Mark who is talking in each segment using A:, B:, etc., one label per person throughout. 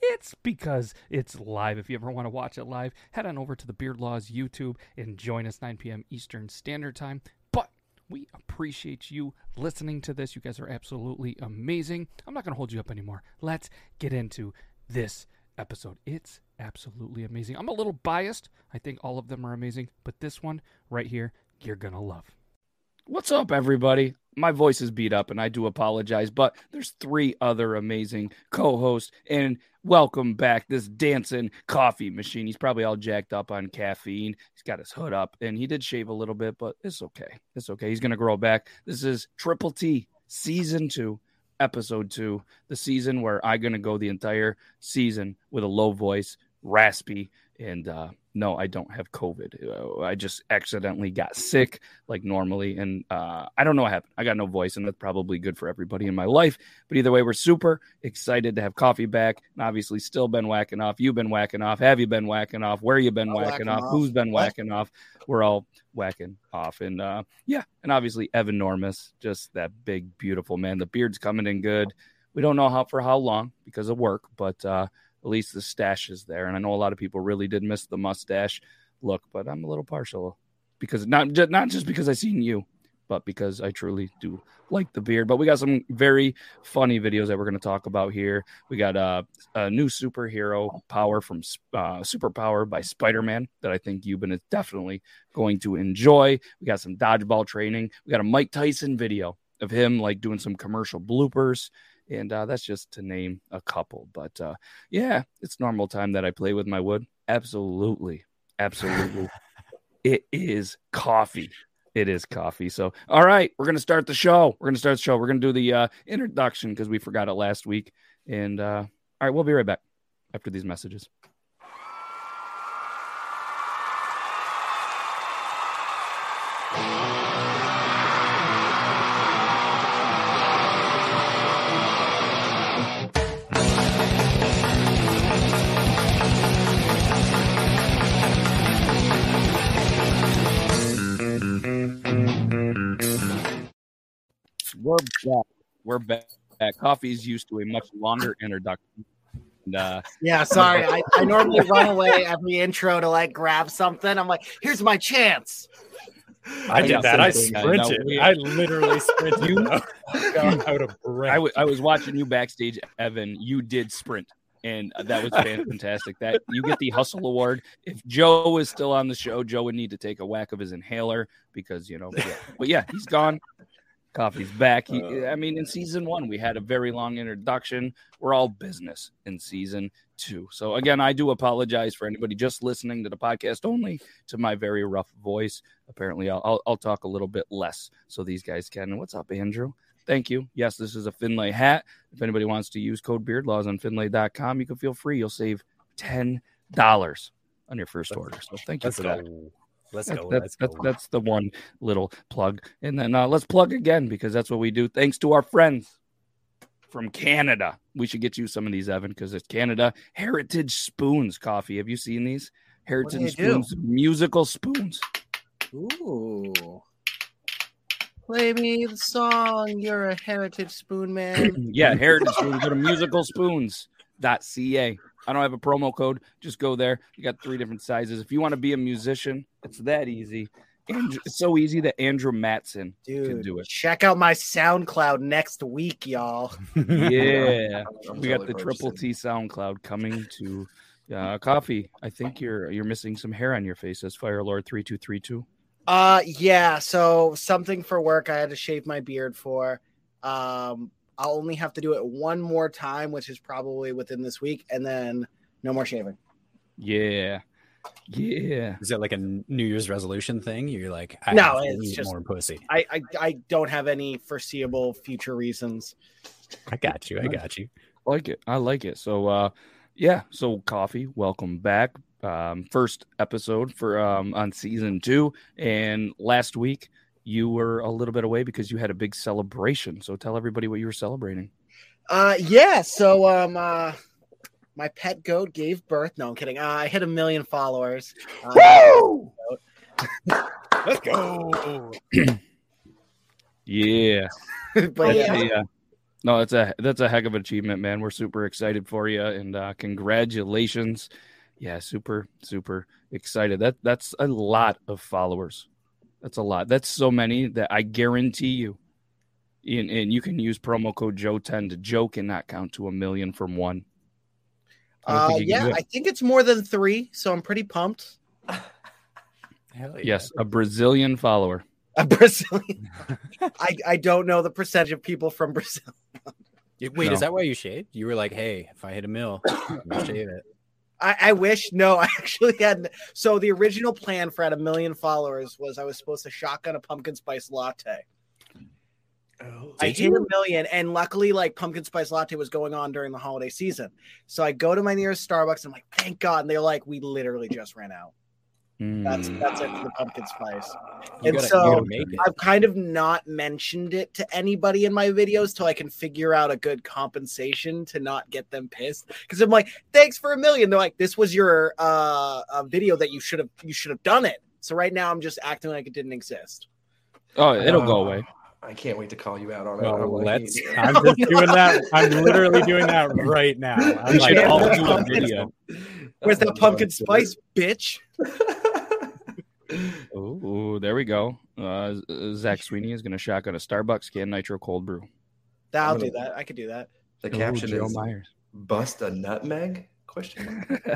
A: it's because it's live. If you ever want to watch it live, head on over to the Beard Laws YouTube and join us 9 p.m. Eastern Standard Time. But we appreciate you listening to this. You guys are absolutely amazing. I'm not going to hold you up anymore. Let's get into this episode. It's absolutely amazing. I'm a little biased. I think all of them are amazing, but this one right here, you're going to love. What's up, everybody? My voice is beat up and I do apologize, but there's three other amazing co hosts. And welcome back, this dancing coffee machine. He's probably all jacked up on caffeine. He's got his hood up and he did shave a little bit, but it's okay. It's okay. He's going to grow back. This is Triple T, season two, episode two, the season where I'm going to go the entire season with a low voice, raspy, and uh, no, I don't have COVID. Uh, I just accidentally got sick like normally. And uh, I don't know what happened. I got no voice, and that's probably good for everybody in my life. But either way, we're super excited to have coffee back. And obviously, still been whacking off. You've been whacking off. Have you been whacking off? Where you been whacking, whacking off? off? Who's been whacking off? We're all whacking off. And uh, yeah, and obviously, Evan Normus, just that big, beautiful man. The beard's coming in good. We don't know how for how long because of work, but uh, at least the stash is there. And I know a lot of people really did miss the mustache look, but I'm a little partial because not just, not just because I seen you, but because I truly do like the beard. But we got some very funny videos that we're going to talk about here. We got uh, a new superhero power from uh, Superpower by Spider Man that I think Euban is definitely going to enjoy. We got some dodgeball training. We got a Mike Tyson video of him like doing some commercial bloopers and uh, that's just to name a couple. But uh, yeah, it's normal time that I play with my wood. Absolutely, absolutely, it is coffee. It is coffee. So, all right, we're gonna start the show. We're gonna start the show. We're gonna do the uh, introduction because we forgot it last week. And uh, all right, we'll be right back after these messages. We're back. Coffee's used to a much longer introduction. And, uh,
B: yeah, sorry. I, I normally run away every intro to like grab something. I'm like, here's my chance.
C: I, I did that. I sprinted. I, I literally sprinted. you out
A: of breath. I, w- I was watching you backstage, Evan. You did sprint and that was fantastic. that you get the hustle award. If Joe was still on the show, Joe would need to take a whack of his inhaler because you know. Yeah. But yeah, he's gone. Coffee's back. He, uh, I mean, in season one, we had a very long introduction. We're all business in season two. So, again, I do apologize for anybody just listening to the podcast only to my very rough voice. Apparently, I'll, I'll, I'll talk a little bit less so these guys can. What's up, Andrew? Thank you. Yes, this is a Finlay hat. If anybody wants to use code BeardLaws on Finlay.com, you can feel free. You'll save $10 on your first order. So, thank you for that.
C: Let's go.
A: That's,
C: let's
A: that's, go. that's the one little plug. And then uh, let's plug again because that's what we do. Thanks to our friends from Canada. We should get you some of these, Evan, because it's Canada Heritage Spoons coffee. Have you seen these? Heritage Spoons, do? musical spoons.
B: Ooh. Play me the song. You're a heritage spoon man.
A: yeah, heritage spoons. Go to musicalspoons.ca. I don't have a promo code. Just go there. You got three different sizes. If you want to be a musician, it's that easy. Andrew, it's so easy that Andrew Matson Dude, can do it.
B: Check out my SoundCloud next week, y'all.
A: yeah, we got the Triple T SoundCloud coming to uh, coffee. I think you're you're missing some hair on your face. As Fire Lord three two three two.
B: Uh, yeah. So something for work. I had to shave my beard for. Um, I'll only have to do it one more time, which is probably within this week, and then no more shaving.
A: Yeah. Yeah.
C: Is it like a New Year's resolution thing? You're like,
B: I no, it's just more pussy. I, I I don't have any foreseeable future reasons.
C: I got you. I got you.
A: I like it. I like it. So uh yeah, so coffee, welcome back. um, first episode for um, on season two, and last week you were a little bit away because you had a big celebration. So tell everybody what you were celebrating.
B: Uh, yeah. So um, uh, my pet goat gave birth. No, I'm kidding. Uh, I hit a million followers. Uh,
D: Woo! Let's go.
A: yeah.
B: but yeah.
A: yeah. No, that's a that's a heck of an achievement, man. We're super excited for you, and uh, congratulations. Yeah, super super excited. That that's a lot of followers. That's a lot. That's so many that I guarantee you, and, and you can use promo code Joe10 to Joe cannot count to a million from one.
B: Uh, yeah, I think it's more than three, so I'm pretty pumped.
A: Yeah. Yes, a Brazilian follower.
B: A Brazilian. I, I don't know the percentage of people from Brazil.
C: Wait, no. is that why you shaved? You were like, hey, if I hit a mill, I'll shave it.
B: I, I, wish. No, I actually had. So the original plan for at a million followers was I was supposed to shotgun a pumpkin spice latte. Oh, I hit a million, and luckily, like pumpkin spice latte was going on during the holiday season. So I go to my nearest Starbucks. And I'm like, thank God, and they're like, we literally just ran out. Mm. That's that's it for the pumpkin spice. You and gotta, so I've kind of not mentioned it to anybody in my videos till I can figure out a good compensation to not get them pissed. Because I'm like, thanks for a million. They're like, this was your uh a video that you should have you should have done it. So right now I'm just acting like it didn't exist.
A: Oh, it'll uh, go away.
E: I can't wait to call you out on
D: it. Let's. I'm just doing that. I'm literally doing that right now. I'm
A: like, all do a video.
B: Where's that pumpkin spice, bitch?
A: oh, there we go. Uh, Zach Sweeney is going to shotgun a Starbucks can nitro cold brew.
B: I'll do that. I could do that.
E: The Ooh, caption Joe is Myers. "Bust a nutmeg?" Question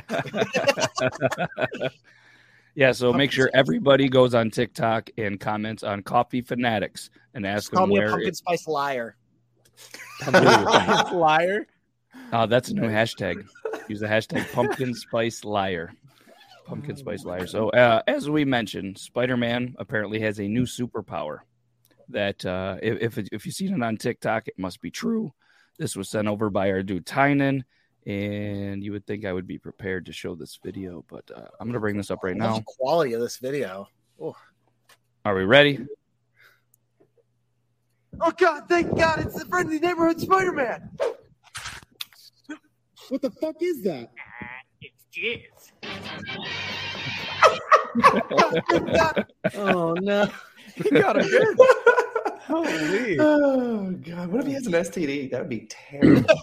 A: yeah, so make sure everybody goes on TikTok and comments on Coffee Fanatics and ask Just them
B: call
A: where
B: me a pumpkin it... spice liar.
D: liar.
A: Oh, that's a new hashtag. Use the hashtag pumpkin spice liar. Pumpkin spice liar. So, uh, as we mentioned, Spider Man apparently has a new superpower. That uh, if if you've seen it on TikTok, it must be true. This was sent over by our dude Tynan, and you would think I would be prepared to show this video, but uh, I'm going to bring this up right now.
B: quality of this video. Ooh.
A: Are we ready?
F: Oh God! Thank God! It's the friendly neighborhood Spider-Man.
G: What the fuck is that?
F: It's jizz.
B: oh no!
D: He got a good. Holy!
E: Oh God! What if he has an STD? That would be terrible.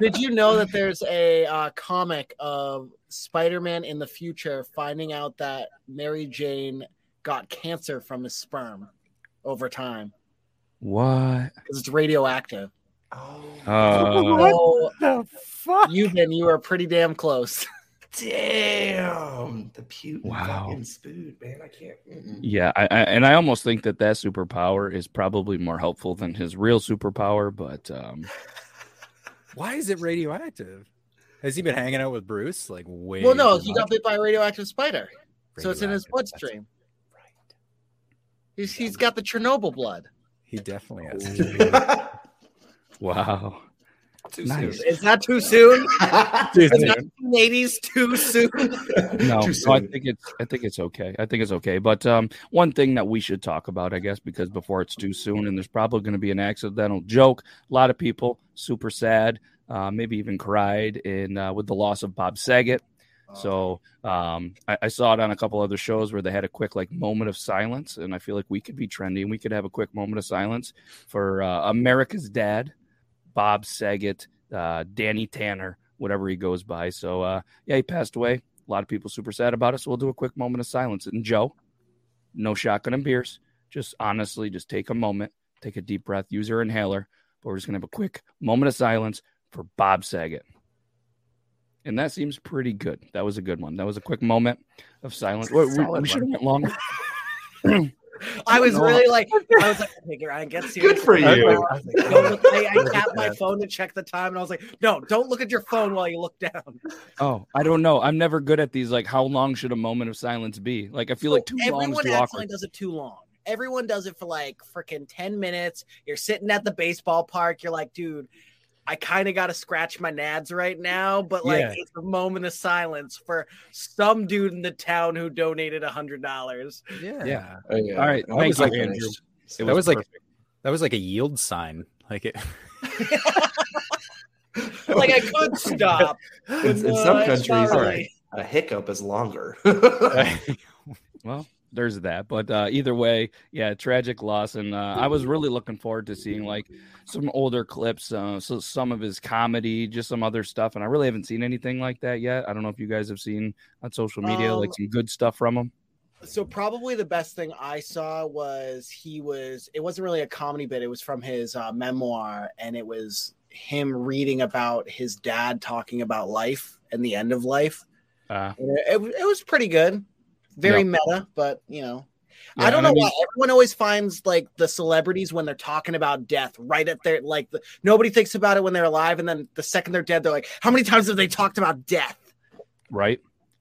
B: Did you know that there's a uh, comic of Spider-Man in the future finding out that Mary Jane got cancer from his sperm over time?
A: What?
B: Because it's radioactive.
E: Oh,
A: uh,
B: what the fuck? You've you are pretty damn close.
E: Damn, the puke
A: wow.
E: fucking spoon, man. I can't. Mm-mm.
A: Yeah, I, I, and I almost think that that superpower is probably more helpful than his real superpower. But um,
C: why is it radioactive? Has he been hanging out with Bruce like way?
B: Well, no, he much? got bit by a radioactive spider, radioactive, so it's in his bloodstream. Right. He's he's got the Chernobyl blood.
C: He definitely has.
A: wow.
B: Too nice. Soon. Is that too soon?
C: too soon.
B: 1980s too soon.
A: no, too soon. no, I think it's I think it's okay. I think it's okay. But um, one thing that we should talk about, I guess, because before it's too soon, and there's probably going to be an accidental joke. A lot of people super sad, uh, maybe even cried in uh, with the loss of Bob Saget. So um, I, I, saw it on a couple other shows where they had a quick like moment of silence, and I feel like we could be trending. We could have a quick moment of silence for uh, America's dad, Bob Saget, uh, Danny Tanner, whatever he goes by. So uh, yeah, he passed away. A lot of people super sad about it. So we'll do a quick moment of silence. And Joe, no shotgun and beers. Just honestly, just take a moment, take a deep breath, use your inhaler. But we're just gonna have a quick moment of silence for Bob Saget. And that seems pretty good. That was a good one. That was a quick moment of silence. we, we should have went longer.
B: I was really like, I was like, okay, Ryan, get serious.
E: Good for you.
B: I, I, I tapped my phone to check the time, and I was like, no, don't look at your phone while you look down.
A: Oh, I don't know. I'm never good at these. Like, how long should a moment of silence be? Like, I feel like too long is too
B: does it too long. Everyone does it for like freaking 10 minutes. You're sitting at the baseball park. You're like, dude, I kind of got to scratch my nads right now, but like
C: Yeah.
B: it's a moment of silence for some dude in the town who donated a hundred dollars.
C: Yeah.
A: Yeah.
E: Oh, yeah.
A: All right,
E: I
A: thank
E: was
A: you,
E: like,
A: Andrew.
E: It
C: That was like that was like a yield sign. Like it.
B: Like I could stop.
E: in, in some countries,
B: sorry.
E: a hiccup is longer.
A: Well, there's that. But uh, either way, yeah, tragic loss. And uh, I was really looking forward to seeing like some older clips, uh, so some of his comedy, just some other stuff. And I really haven't seen anything like that yet. I don't know if you guys have seen on social media like
B: Um,
A: some good stuff from him.
B: So probably the best thing I saw was he was. It wasn't really a comedy bit. It was from his uh, memoir, and it was him reading about his dad talking about life and the end of life.
A: Uh,
B: it, it was pretty good, very
A: Yeah.
B: meta, but you know.
A: Yeah,
B: I don't know
A: I mean-
B: why everyone always finds like the celebrities when they're talking about death right at their like the, nobody thinks about it when they're alive, and then the second they're dead, they're like, "How many times have they talked about death?"
A: right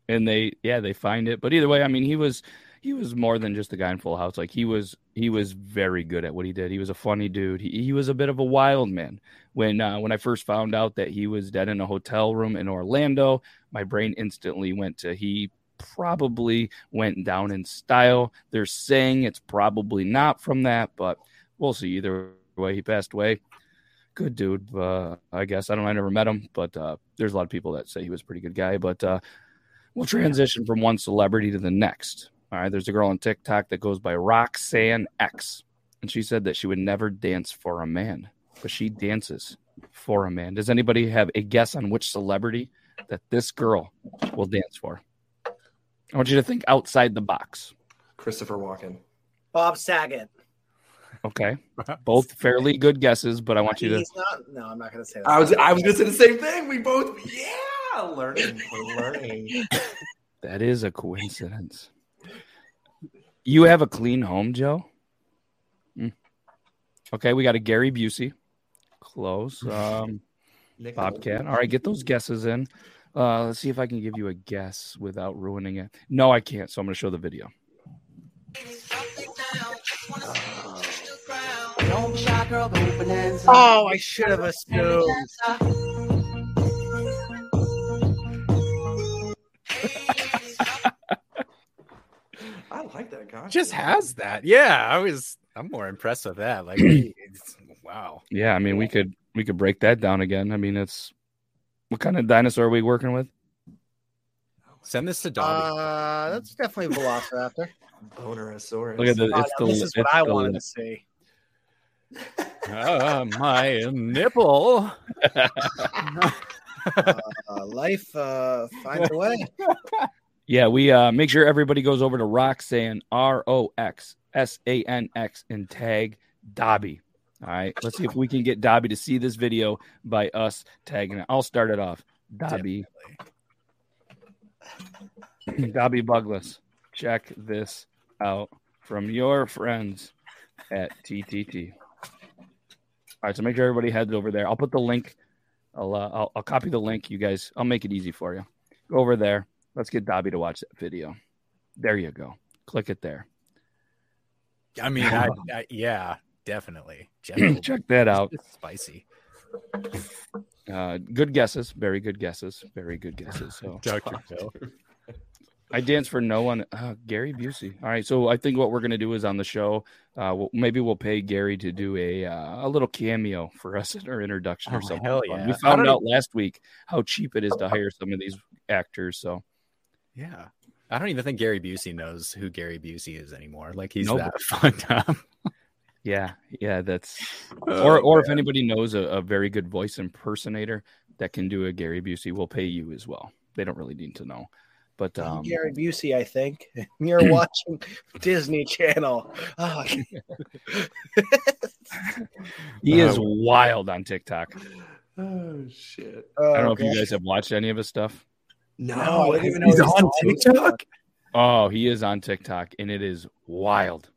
A: and they yeah they find it but either way i mean he was he was more than just a guy in full house like he was he was very good at what he did he was a funny dude he, he was a bit of a wild man when uh, when i first found out that he was dead in a hotel room in orlando my brain instantly went to he probably went down in style. They're saying it's probably not from that but we'll see. Either way he passed away. Good dude uh, i guess. I don't i never met him but uh, there's a lot of people that say he was a pretty good guy but uh, we'll transition from one celebrity to the next. All right there's a girl on tiktok that goes by roxanne x and she said that she would never dance for a man but she dances for a man. Does anybody have a guess on which celebrity that this girl will dance for i want you to think outside the box
E: Christopher Walken.
B: Bob Saget.
A: okay both fairly good guesses but i want you to
B: He's not. No, I'm not going to say that.
E: I was I was gonna say the same thing. We both yeah, learning, we're learning.
A: That is a coincidence. You have a clean home, Joe? Hmm. Okay, we got a Gary Busey. Close. Um, Bobcat. All right, get those guesses in. Uh, let's see if I can give you a guess without ruining it. No, I can't. So I'm going to show the video.
B: Oh, I should have assumed.
E: I like that guy.
C: Just has that. Yeah, I was. I'm more impressed with that. Like, it's- wow.
A: Yeah, I mean, we could we could break that down again. I mean, it's what kind of dinosaur are we working with?
C: Send this to Dobby.
B: Uh, that's definitely Velociraptor.
E: Bonerosaurus.
A: Look at the.
B: Oh,
A: It's
B: now
A: the
B: this is what I
A: the-
B: wanted to see.
C: Ah, my nipple.
B: Uh, life uh, finds a way.
A: Yeah, we uh make sure everybody goes over to Roxanne R O X S A N X and tag Dobby. All right, let's see if we can get Dobby to see this video by us tagging it. I'll start it off. Dobby, Dobby Bugless, check this out from your friends at TTT. All right, so make sure everybody heads over there. I'll put the link. I'll, uh, I'll I'll copy the link. You guys, I'll make it easy for you. Go over there. Let's get Dobby to watch that video. There you go. Click it there.
C: I mean, I, I, yeah, definitely. Gentle,
A: Check that out.
C: Spicy.
A: Uh, good guesses. Very good guesses. Very good guesses. So
C: Dr. Phil.
A: I dance for no one. Uh, Gary Busey. All right. So I think what we're gonna do is on the show. Uh, we'll, maybe we'll pay Gary to do a uh, a little cameo for us in our introduction or
C: Oh,
A: something.
C: hell yeah.
A: We found
C: don't
A: out last week how cheap it is to hire some of these actors. So
C: Yeah. I don't even think Gary Busey knows who Gary Busey is anymore. Like he's
A: Nope.
C: that fucked up.
A: Yeah, yeah. That's
C: Oh,
A: or or if anybody knows a, a very good voice impersonator that can do a Gary Busey, we'll pay you as well. They don't really need to know, but
B: I'm
A: um,
B: Gary Busey, I think. You're watching Disney Channel. Oh,
A: he is wild on TikTok.
E: Oh shit.
A: I don't know if you guys have watched any of his stuff.
E: No,
B: No, I didn't even know
E: he's
B: he
E: on
B: on
E: TikTok.
A: Oh, he is on TikTok, and it is wild,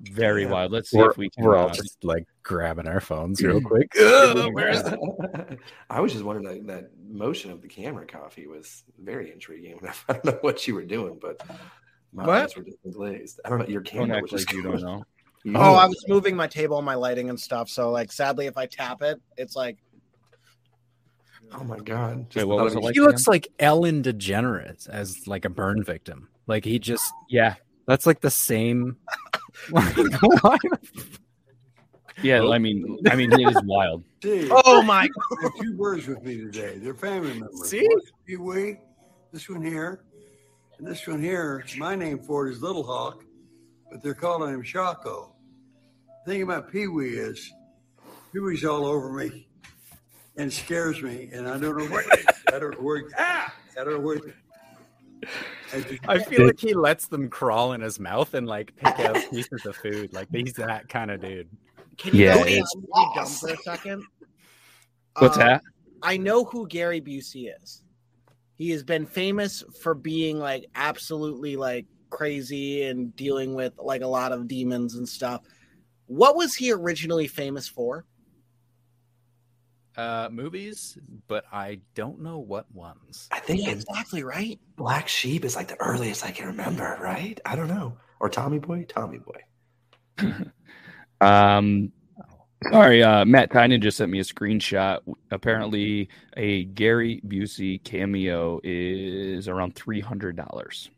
A: very
E: Yeah.
A: wild. Let's see
C: We're,
A: if we can.
C: we're all
A: uh,
C: just like grabbing our phones real quick.
E: Ugh, where is that? I was just wondering that, that motion of the camera coffee was very intriguing. I don't know what you were doing, but my
B: What?
E: eyes were just glazed. I don't know. Your
A: don't
E: camera was just
A: like you don't know.
B: Oh, I was moving my table and my lighting and stuff. So like sadly if I tap it, it's like
E: Oh my god!
H: Wait, what was it like?
C: He looks like Ellen DeGeneres as like a burn victim. Like he just
H: Yeah,
C: that's like the same.
A: Yeah, I mean, I mean, it is wild.
I: See,
B: Oh my
I: there are two birds with me today. They're family members.
B: See?
I: One's Pee-wee, this one here, and this one here. My name for it is Little Hawk, but they're calling him Shaco. The thing about Pee-wee is, Pee-wee's all over me and scares me, and I don't know where. I don't know where. Ah! I don't know where. I
C: feel like he lets them crawl in his mouth and like pick out pieces of food. Like he's that kind of dude.
B: Can you
A: Yeah,
B: go
A: it's-
B: down really dumb for a second?
A: What's
B: Uh,
A: that?
B: I know who Gary Busey is. He has been famous for being like absolutely like crazy and dealing with like a lot of demons and stuff. What was he originally famous for?
C: Uh, movies, but I don't know what ones.
E: I think
B: Yeah, exactly right.
E: Black Sheep is like the earliest I can remember, right? I don't know. Or Tommy Boy, Tommy Boy.
A: Um, sorry, uh, Matt Tynan just sent me a screenshot. Apparently, a Gary Busey cameo is around three hundred dollars.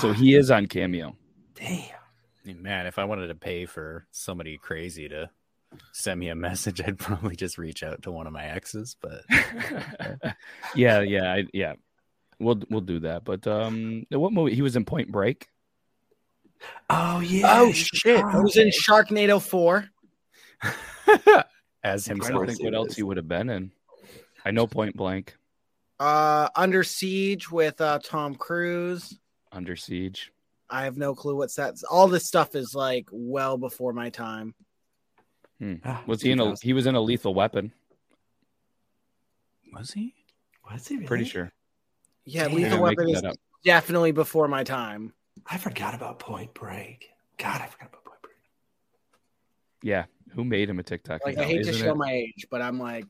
A: So he is on Cameo.
E: damn.
C: Man, if I wanted to pay for somebody crazy to send me a message, I'd probably just reach out to one of my exes. But
A: yeah, yeah, I, yeah. We'll we'll do that. But um, what movie? He was in Point Break.
E: Oh yeah.
B: Oh shit! I was in Sharknado Four.
C: as
A: himself. I
C: don't
A: think what else he would have been in. I know Point Blank,
B: Uh, Under Siege with uh, Tom Cruise.
A: Under Siege.
B: I have no clue what's that. All this stuff is like well before my time.
E: Ah,
A: Was he in a? He was in a Lethal Weapon.
C: was he?
E: Was he really?
A: Pretty sure.
B: Yeah,
E: Damn.
B: Lethal Weapon is definitely before my time.
E: I forgot about Point Break. God, I forgot about Point Break.
A: Yeah. Who made him a TikTok?
B: Like I hate to show
A: it?
B: my age, but I'm like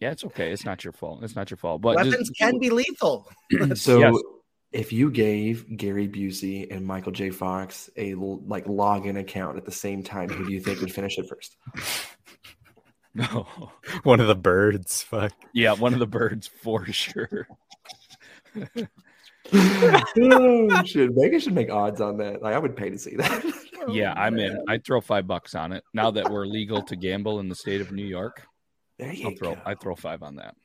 A: Yeah, it's okay. It's not your fault. It's not your fault. But just-
B: weapons can be lethal.
E: So
A: Yes.
E: If you gave Gary Busey and Michael J. Fox a like login account at the same time, who do you think would finish it first?
A: no.
C: One of the birds. Fuck.
A: Yeah, one of the birds for sure.
E: oh, shit. Vegas should make odds on that. Like I would pay to see that.
A: Yeah, I'm in. I'd throw five bucks on it. Now that we're legal to gamble in the state of New York,
E: There you
A: I'll throw
E: go.
A: I throw five on that.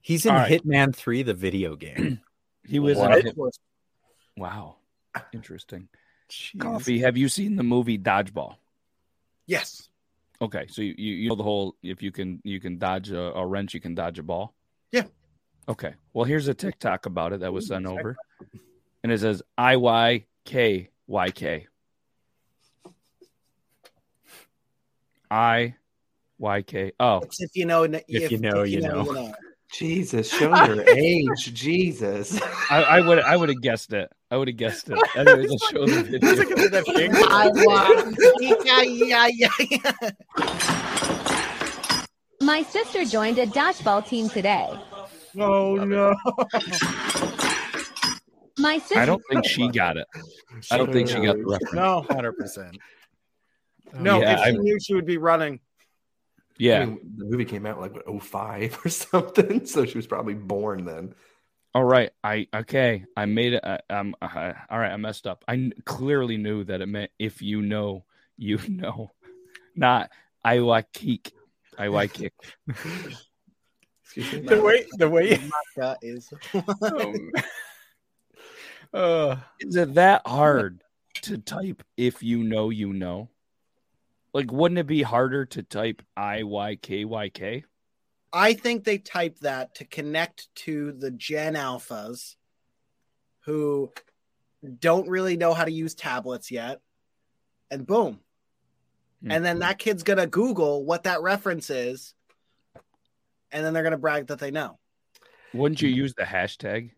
C: He's in
A: All right.
C: Hitman Three, the video game.
A: He was
C: What?
A: in Hit- Wow. Interesting. Coffee, have you seen the movie Dodgeball?
B: Yes.
A: Okay, so you, you you know the whole if you can you can dodge a, a wrench, you can dodge a ball.
B: Yeah.
A: Okay. Well, here's a TikTok about it that was sent over, and it says I Y K Y K. I Y K. Oh,
B: It's if you know
C: If you know, you know.
E: Jesus, show your age. Jesus.
A: I, I would I would have guessed it. I would have guessed it. Anyways, I'll show the video.
B: I want- yeah, yeah, yeah, yeah.
J: My sister joined a dodgeball team today.
B: Oh no.
J: My sister.
A: I don't think she got it. I don't think she got the reference.
B: No,
C: Hundred percent.
B: no.
A: Yeah,
B: if she
A: I-
B: knew, she would be running.
E: I
A: Yeah.
E: mean, the movie came out like what, 05 or something, so she was probably born then.
A: All right. I okay. I made it. I, um. I, all right. I messed up. I clearly knew that it meant if you know, you know, not I like kick. I like kick.
E: Excuse me.
C: The way the way
B: That is.
C: uh,
A: Is it that hard to type if you know you know? Like, wouldn't it be harder to type I Y K Y K?
B: I think they typed that to connect to the Gen Alphas who don't really know how to use tablets yet. And boom.
A: Hmm.
B: And then that kid's going to Google what that reference is. And then they're going to brag that they know.
A: Wouldn't you use the hashtag?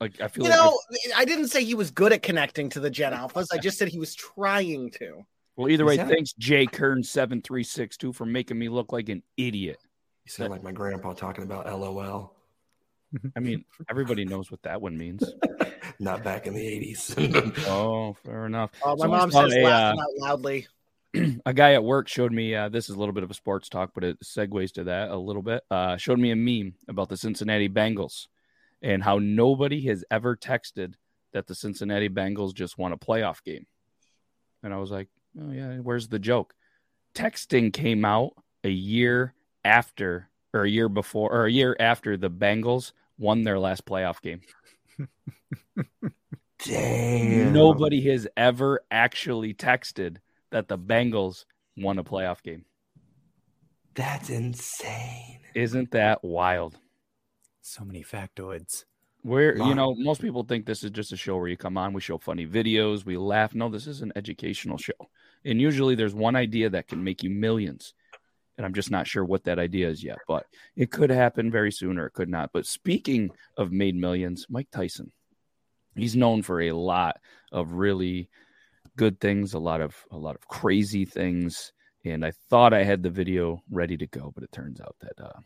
A: Like, I feel
B: You
A: like
B: know, I didn't say he was good at connecting to the Gen Alphas. I just said he was trying to.
A: Well, either way,
E: Is that-
A: thanks Jay Kern seven three six two for making me look like an idiot.
E: You sound like my grandpa talking about LOL.
A: I mean, everybody knows what that one means.
E: Not back in the eighties.
A: oh, fair enough.
B: Oh, my
A: Someone
B: mom says
A: a,
B: laughing
A: uh,
B: out loudly.
A: a guy at work showed me uh, this is a little bit of a sports talk, but it segues to that a little bit. Uh, showed me a meme about the Cincinnati Bengals and how nobody has ever texted that the Cincinnati Bengals just won a playoff game. And I was like, oh, yeah, where's the joke? Texting came out a year after, or a year before, or a year after the Bengals won their last playoff game.
E: Damn.
A: Nobody has ever actually texted that the Bengals won a playoff game.
E: That's insane.
A: Isn't that wild?
C: So many factoids.
A: Where you know most people think this is just a show where you come on, we show funny videos, we laugh. No, this is an educational show, and usually there's one idea that can make you millions, and I'm just not sure what that idea is yet. But it could happen very soon, or it could not. But speaking of made millions, Mike Tyson, he's known for a lot of really good things, a lot of a lot of crazy things, and I thought I had the video ready to go, but it turns out that uh,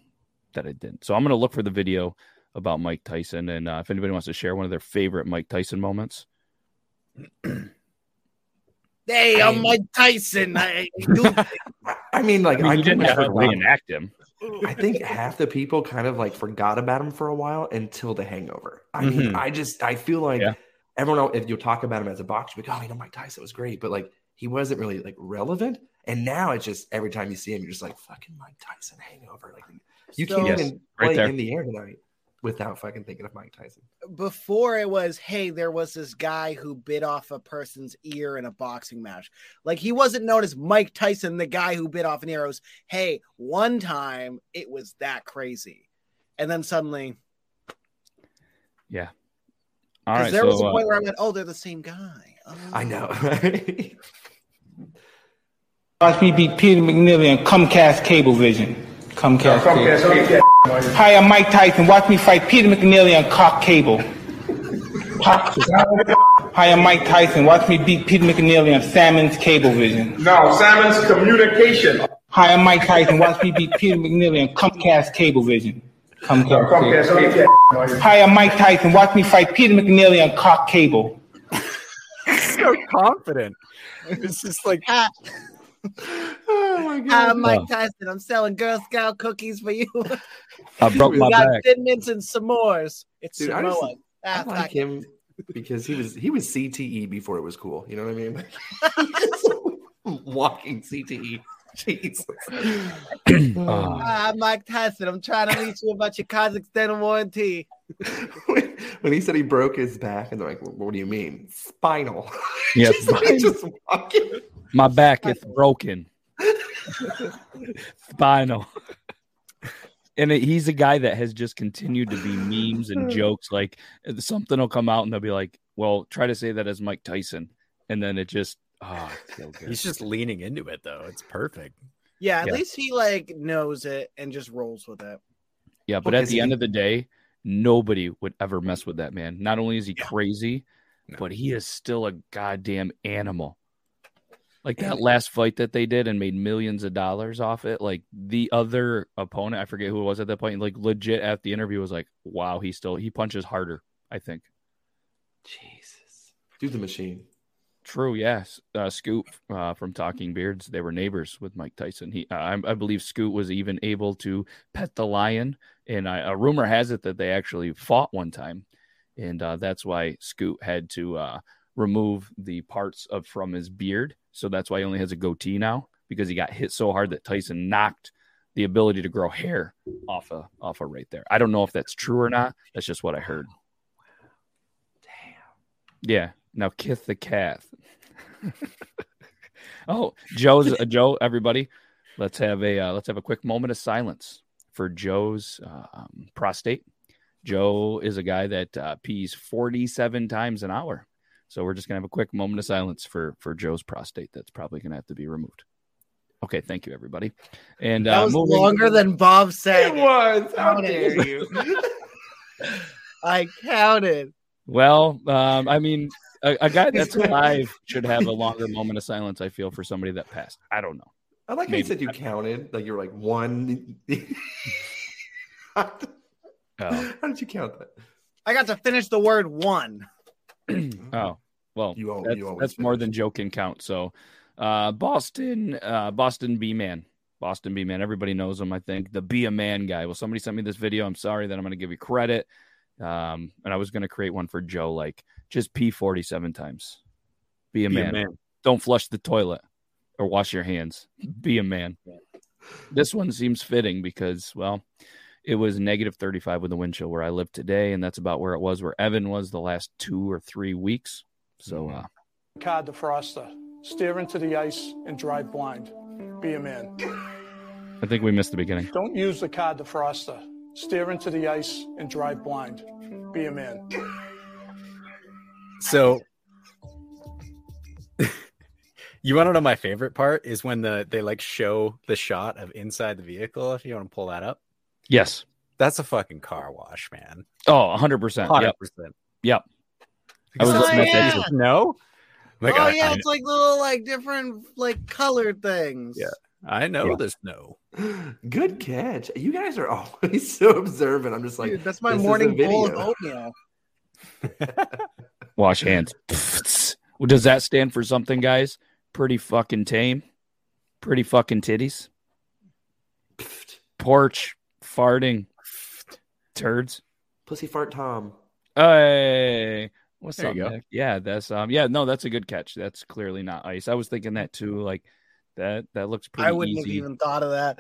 A: that I didn't. So I'm going to look for the video about Mike Tyson, and uh, if anybody wants to share one of their favorite Mike Tyson moments,
B: Hey, I'm Mike Tyson. I, do
E: I mean, like
A: I mean,
E: I,
A: you didn't have to reenact him.
E: I think half the people kind of like forgot about him for a while until the hangover. I mean,
C: Mhm.
E: I just I feel like
A: Yeah.
E: everyone if you talk about him as a boxer, like, oh, you know, Mike Tyson was great, but like he wasn't really like relevant. And now it's just every time you see him, you're just like fucking Mike Tyson hangover. Like you
B: So-
E: can't
A: Yes,
E: even
A: right
E: play
A: there.
E: in the air tonight without fucking thinking of Mike Tyson.
B: before it was, hey, there was this guy who bit off a person's ear in a boxing match. Like he wasn't known as Mike Tyson, the guy who bit off an ear. It was, hey, one time it was that crazy. And then suddenly,
A: Yeah. All
B: because
A: right.
B: there
A: so,
B: was a
A: uh,
B: point where I went, oh, they're the same guy. Oh.
E: I know.
K: Watch me beat Peter McNeeley on Comcast Cablevision. Comcast. Cable. Hi, I'm Mike Tyson. Watch me fight Peter McNeeley on Cock Cable. Hi, I'm Mike Tyson. Watch me beat Peter McNeeley on Salmon's Cablevision.
L: No, Simon's communication.
K: Hi, I'm Mike Tyson. Watch me beat Peter McNeeley on Comcast Cablevision. Comcast. Cable. Hi, I'm Mike Tyson. Watch me fight Peter McNeeley on Cock Cable.
C: so confident. It's just like
B: Ah,
E: oh my
B: Hi, I'm Mike
A: Oh.
B: Tyson. I'm selling Girl Scout cookies for you.
A: I broke
B: we
A: my
B: got
A: back.
B: thin mints and s'mores. It's
E: Dude, I just-
B: Samoa.
E: I
B: Ah,
E: like
B: fuck.
E: him because he was he was CTE before it was cool. You know what I mean? Walking CTE. Jesus.
A: Oh,
B: I'm Mike Tyson. I'm trying to reach you about your Kazakhstan warranty.
E: when, when he said he broke his back, and they're like, "What do you mean, spinal?"
A: Yeah,
E: just, like, just walking.
A: My back is broken. Spinal. And it- he's a guy that has just continued to be memes and jokes. Like something will come out and they'll be like, "Well, try to say that as Mike Tyson," and then it just, oh, so good.
C: he's just leaning into it though. It's perfect.
B: Yeah, at
A: Yeah.
B: least he like knows it and just rolls with it.
A: Yeah, but
E: Well,
A: at
E: 'cause
A: the
E: he-
A: end of the day, nobody would ever mess with that man. Not only is he
C: Yeah.
A: crazy,
C: No.
A: but he is still a goddamn animal. Like that last fight that they did and made millions of dollars off it. Like the other opponent, I forget who it was at that point, like legit at the interview was like, wow, he still he punches harder, I think.
E: Jesus, do the machine.
A: True, yes. Uh, Scoot uh, from Talking Beards, they were neighbors with Mike Tyson. He, uh, I, I believe, Scoot was even able to pet the lion, and I, a rumor has it that they actually fought one time, and uh, that's why Scoot had to uh, remove the parts of from his beard. So that's why he only has a goatee now because he got hit so hard that Tyson knocked the ability to grow hair off of off of right there. I don't know if that's true or not. That's just what I heard. Damn. Yeah. Now Kith the Kath. oh, Joe's uh, Joe. Everybody, let's have a uh, let's have a quick moment of silence for Joe's uh, um, prostate. Joe is a guy that uh, pees forty seven times an hour, so we're just gonna have a quick moment of silence for for Joe's prostate. That's probably gonna have to be removed. Okay, thank you, everybody. And
B: That
A: uh,
B: was
A: moving-
B: longer than Bob said.
E: was.
B: How
E: How
B: dare
E: dare you?
B: I counted.
A: Well, um, I mean, a, a guy that's alive should have a longer moment of silence. I feel for somebody that passed. I don't know.
E: I like how you said you counted. Like you were like one. how
A: Oh.
E: did you count that?
B: I got to finish the word one.
A: oh well,
E: You al-
A: that's,
E: you always
A: that's more than joke can count. So, uh, Boston, uh, Boston B man, Boston B man. Everybody knows him. I think the be a man guy. Well, somebody sent me this video. I'm sorry that I'm going to give you credit. Um, and I was going to create one for Joe, like just pee 47 times. Be a,
C: Be a
A: man.
C: man.
A: Don't flush the toilet or wash your hands. Be a man. This one seems fitting because, well, it was negative 35 with the wind chill where I live today, and that's about where it was where Evan was the last two or three weeks. So, uh,
M: Card defroster. Steer into the ice and drive blind. Be a man.
A: I think we missed the beginning.
M: Don't use the card defroster. Steer into the ice and drive blind. Be a man.
C: So you want to know my favorite part is when the they like show the shot of inside the vehicle. If you want to pull that up,
A: Yes.
C: that's a fucking car wash, man.
A: Oh, 100%.
C: Hundred
A: Yep.
C: percent.
A: Yep. I was
B: Oh,
A: looking at
B: yeah.
A: that.
C: No, like
B: oh
C: I,
B: yeah,
C: I,
B: it's like little like different like colored things.
C: Yeah. I know
A: Yeah.
C: there's no.
E: Good catch. You guys are always so observant. I'm just like,
B: Dude, that's my
E: this is a
B: morning bowl of
E: video.
B: oatmeal.
A: Wash hands. does that stand for something, guys? Pretty fucking tame. Pretty fucking titties. Porch. Farting. Turds.
E: Pussy fart Tom.
A: Hey, what's
C: There
A: up,
C: you go.
A: Nick? Yeah, that's um, yeah, no, that's a good catch. That's clearly not ice. I was thinking that too. Like that, that looks pretty
B: I wouldn't
A: easy.
B: have even thought of that.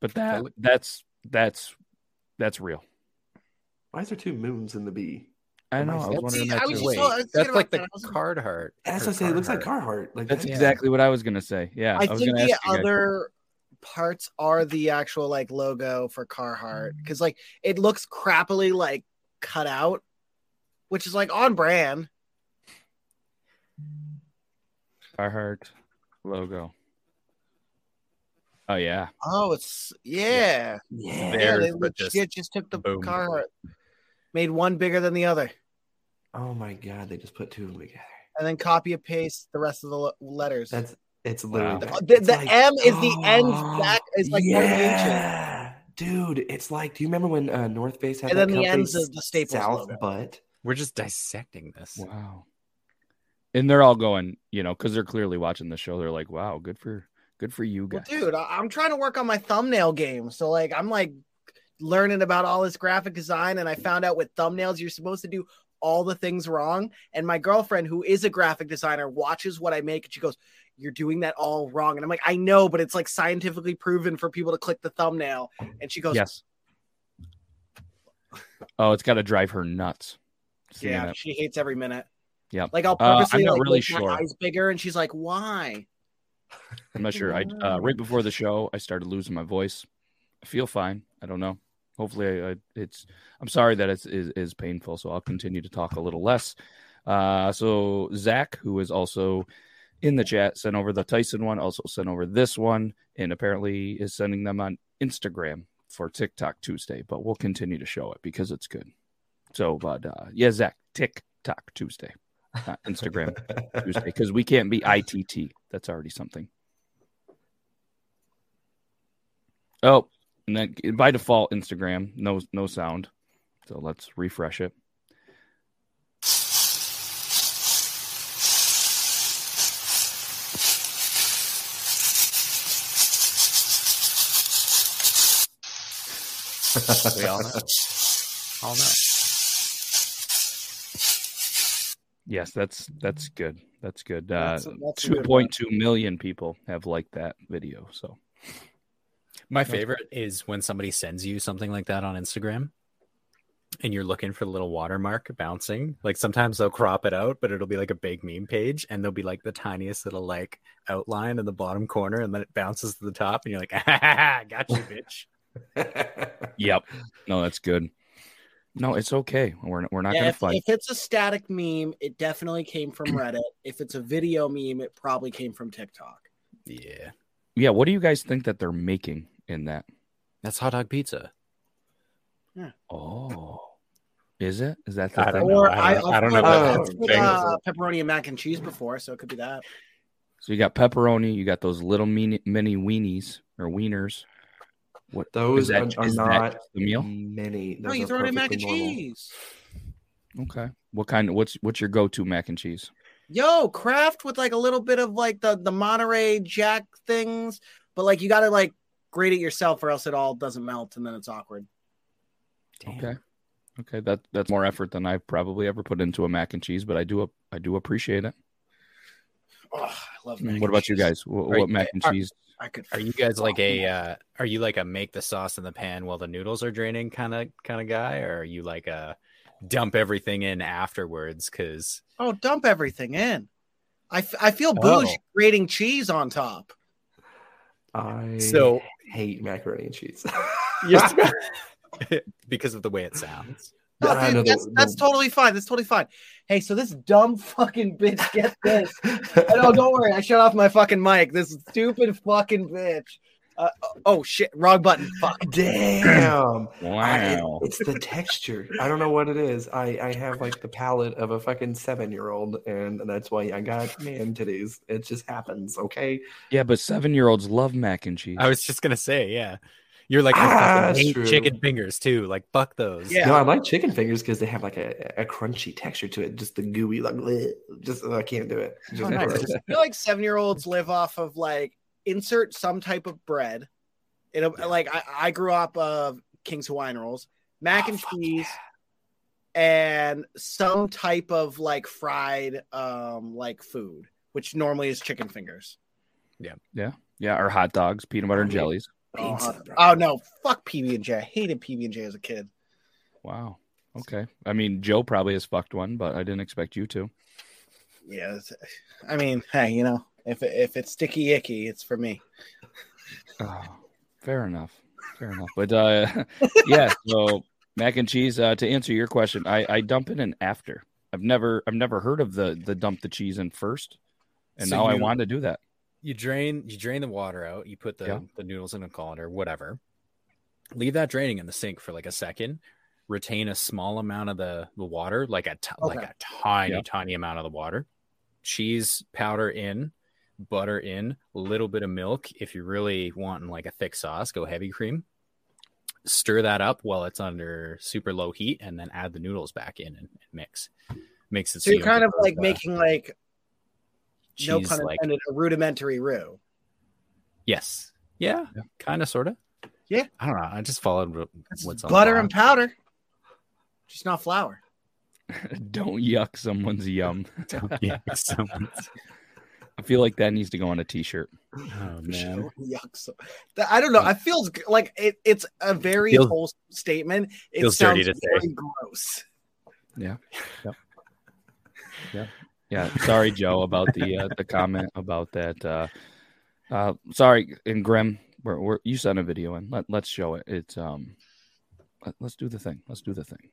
A: But that, that's that's that's real.
E: Why is there two moons in the bee?
A: I know. I was
E: That's-
A: wondering
B: See,
A: that
B: was
A: too.
B: just
C: Wait,
B: so- I was
C: that's like the
B: that. I
C: card heart.
E: That's
C: or
E: what I say. It looks like
C: Carhartt.
E: Carhartt. Like
A: That's
E: yeah.
A: exactly what I was gonna say. Yeah,
B: I
A: was
B: think the
A: ask you guys.
B: other parts are the actual like logo for Carhartt mm. because like it looks crappily like cut out, which is like on brand.
A: Carhartt logo. Oh yeah,
B: Oh, it's yeah,
E: Yeah.
B: yeah. They
C: but just
B: just took the
C: boom.
B: Carhartt, made one bigger than the other,
E: Oh my god, they just put two of them together.
B: and then copy and paste the rest of the letters.
E: That's it's literally
A: Wow.
B: the,
E: It's
B: the
E: like-
B: M is the end back is like one inch,
E: yeah, dude. It's like, do you remember when uh, North Face had
B: And
E: that
B: then the
E: company,
B: ends of the Staples
E: South
B: logo.
E: butt?
C: We're just dissecting this.
A: wow. And they're all going, you know, because they're clearly watching the show. They're like, "Wow, good for good for you
B: Well,
A: guys."
B: dude, I- I'm trying to work on my thumbnail game. So like I'm like learning about all this graphic design and I found out with thumbnails you're supposed to do all the things wrong. And my girlfriend, who is a graphic designer, watches what I make and she goes, You're doing that all wrong. And I'm like, I know, but it's like scientifically proven for people to click the thumbnail. And she goes,
A: yes. Oh, it's got to drive her nuts. seeing
B: Yeah,
A: that.
B: she hates every minute.
A: Yeah.
B: Like I'll
A: Uh, I'm not
B: like,
A: really
B: make my
A: sure.
B: eyes bigger, and she's like, Why?
A: I'm not sure. I uh, right before the show, I started losing my voice. I feel fine. I don't know. Hopefully, I, it's. I'm sorry that it's is, is painful, so I'll continue to talk a little less. Uh, so Zach, who is also in the chat, sent over the Tyson one. Also sent over this one, and apparently is sending them on Instagram for TikTok Tuesday. But we'll continue to show it because it's good. So, but uh, yeah, Zach, TikTok Tuesday, not Instagram Tuesday, because we can't be ITT. That's already something. Oh, and then by default, Instagram, no no sound. So let's refresh it.
C: We all know. All know.
A: Yes, that's that's good. That's good. Uh,
B: That's- that's a
A: Two
B: good
A: point two million people have liked that video. So
C: My favorite is when somebody sends you something like that on Instagram and you're looking for the little watermark bouncing. Like sometimes they'll crop it out, but it'll be like a big meme page and there'll be like the tiniest little like outline in the bottom corner and then it bounces to the top and you're like, ah, got you, bitch.
A: Yep. No, that's good. No, it's okay. We're we're not
B: Yeah,
A: gonna
B: if,
A: fight.
B: if it's a static meme, it definitely came from Reddit. if it's a video meme, it probably came from TikTok.
C: Yeah.
A: Yeah. What do you guys think that they're making in that?
C: That's hot dog pizza.
A: Oh, is it? Is that the
C: I
A: thing?
C: don't know.
B: Or
C: I
B: I,
C: don't-
B: I've
C: don't know
B: heard
C: about
B: of
C: that
B: that's uh, pepperoni and mac and cheese before, so it could be that.
A: So you got pepperoni. You got those little mini mini weenies or wieners. What
E: Those
A: that-
E: are, are not
A: the meal?
E: many.
B: No, you throw it in mac and cheese.
A: Okay. What kind? Of what's what's your go-to mac and cheese?
B: Yo, Kraft with like a little bit of like the the Monterey Jack things, but like you got to like grate it yourself, or else it all doesn't melt, and then it's awkward.
A: Okay. Okay, that that's more effort than I've probably ever put into a mac and cheese, but I do I do appreciate it.
B: Oh, I love. Mac
A: what about you guys? What,
C: Are
A: what
C: you-
A: mac and
C: are-
A: cheese?
B: I could.
C: Are you guys like a uh are you like a make the sauce in the pan while the noodles are draining kind of kind of guy or are you like a dump everything in afterwards cuz
B: Oh, dump everything in. I, f- I feel bougie
C: Oh.
B: grating cheese on top.
E: I
C: So-
E: hate macaroni and cheese.
C: because of the way it sounds.
B: No, dude,
E: know the-
B: that's, that's
E: the-
B: totally fine. That's totally fine. Hey, so this dumb fucking bitch, get this. no, don't worry. I shut off my fucking mic. This stupid fucking bitch. Uh, oh shit, wrong button. Fuck.
E: Damn. I-
A: Wow.
E: it's the texture. I don't know what it is. I, I have like the palate of a fucking seven year old, and that's why I got man titties. It just happens, okay?
A: Yeah, but seven-year-olds love mac and cheese.
C: I was just going to say, yeah. You're like
E: Ah,
C: fucking
E: that's
C: hate
E: true.
C: chicken fingers too. Like fuck those.
B: Yeah.
E: No, I like chicken fingers because they have like a, a crunchy texture to it. Just the gooey, like bleh, just I can't do it. Just
B: Oh, nice. I feel like seven year olds live off of like insert some type of bread. It'll like I, I grew up of King's Hawaiian rolls, mac
E: Oh,
B: and cheese, and some type of like fried um like food, which normally is chicken fingers.
A: yeah, yeah, yeah, or hot dogs, peanut butter and jellies.
B: Oh,
E: Pizza,
B: huh.
E: bro.
B: oh no, fuck PB and J. I hated PB and J as a kid.
A: Wow. Okay. I mean, Joe probably has fucked one, but I didn't expect you to.
B: Yeah, I mean, hey, you know, if if it's sticky icky, it's for me.
A: Oh, fair enough. Fair enough. But uh yeah, so mac and cheese, uh to answer your question, I, I dump it in after. I've never I've never heard of the the dump the cheese in first. And
C: So
A: now I want to do that.
C: you drain you drain the water out you put the
A: Yeah.
C: the noodles in a colander whatever leave that draining in the sink for like a second retain a small amount of the the water like a t- like a tiny
A: Yeah.
C: tiny amount of the water cheese powder in butter in a little bit of milk if you're really wanting like a thick sauce go heavy cream stir that up while it's under super low heat and then add the noodles back in and, and mix makes it
B: So you're kind of like
C: uh,
B: making like no
C: cheese,
B: pun
C: like-
B: intended a rudimentary roux.
C: Yes. Yeah. Kind of, sort of.
B: Yeah.
C: I don't know. I just followed
B: It's
C: what's on
B: butter
C: the
B: and powder, just not flour.
A: Don't yuck someone's yum.
C: don't yuck someone's-
A: I feel like that needs to go on a t-shirt.
C: Oh man.
B: Yuck. I don't know. I feels like it, it's a very
C: Feels-
B: wholesome statement. It
C: feels
B: sounds
C: dirty to say.
B: gross.
A: Yeah. Yep. Yeah. Yeah. Sorry, Joe, about the uh, the comment about that. Uh, uh, sorry, and Grim, we're, we're, you sent a video in. Let, let's show it. It's um, let, let's do the thing. Let's do the thing.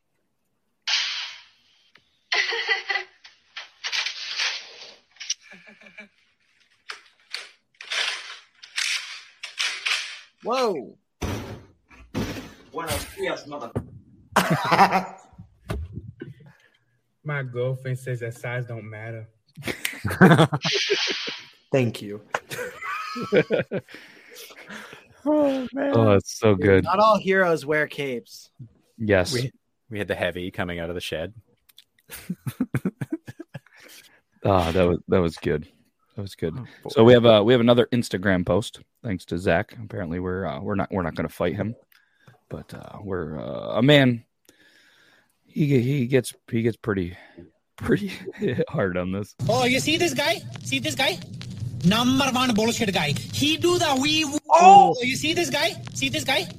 B: Whoa.
L: Buenos dias, mother.
K: My girlfriend says that size don't matter.
E: Thank you.
C: oh man.
A: Oh, it's so good.
B: Not all heroes wear capes.
A: Yes.
C: We we had the heavy coming out of the shed.
A: Oh, that was that was good. That was good. So we have uh we have another Instagram post thanks to Zach. Apparently we're uh, we're not we're not going to fight him, but uh, we're uh, a man. He he gets he gets pretty pretty hard on this.
N: Oh, you see this guy? See this guy? Number one bullshit guy. He do the wee.
B: Oh!
N: you see this guy? See this guy?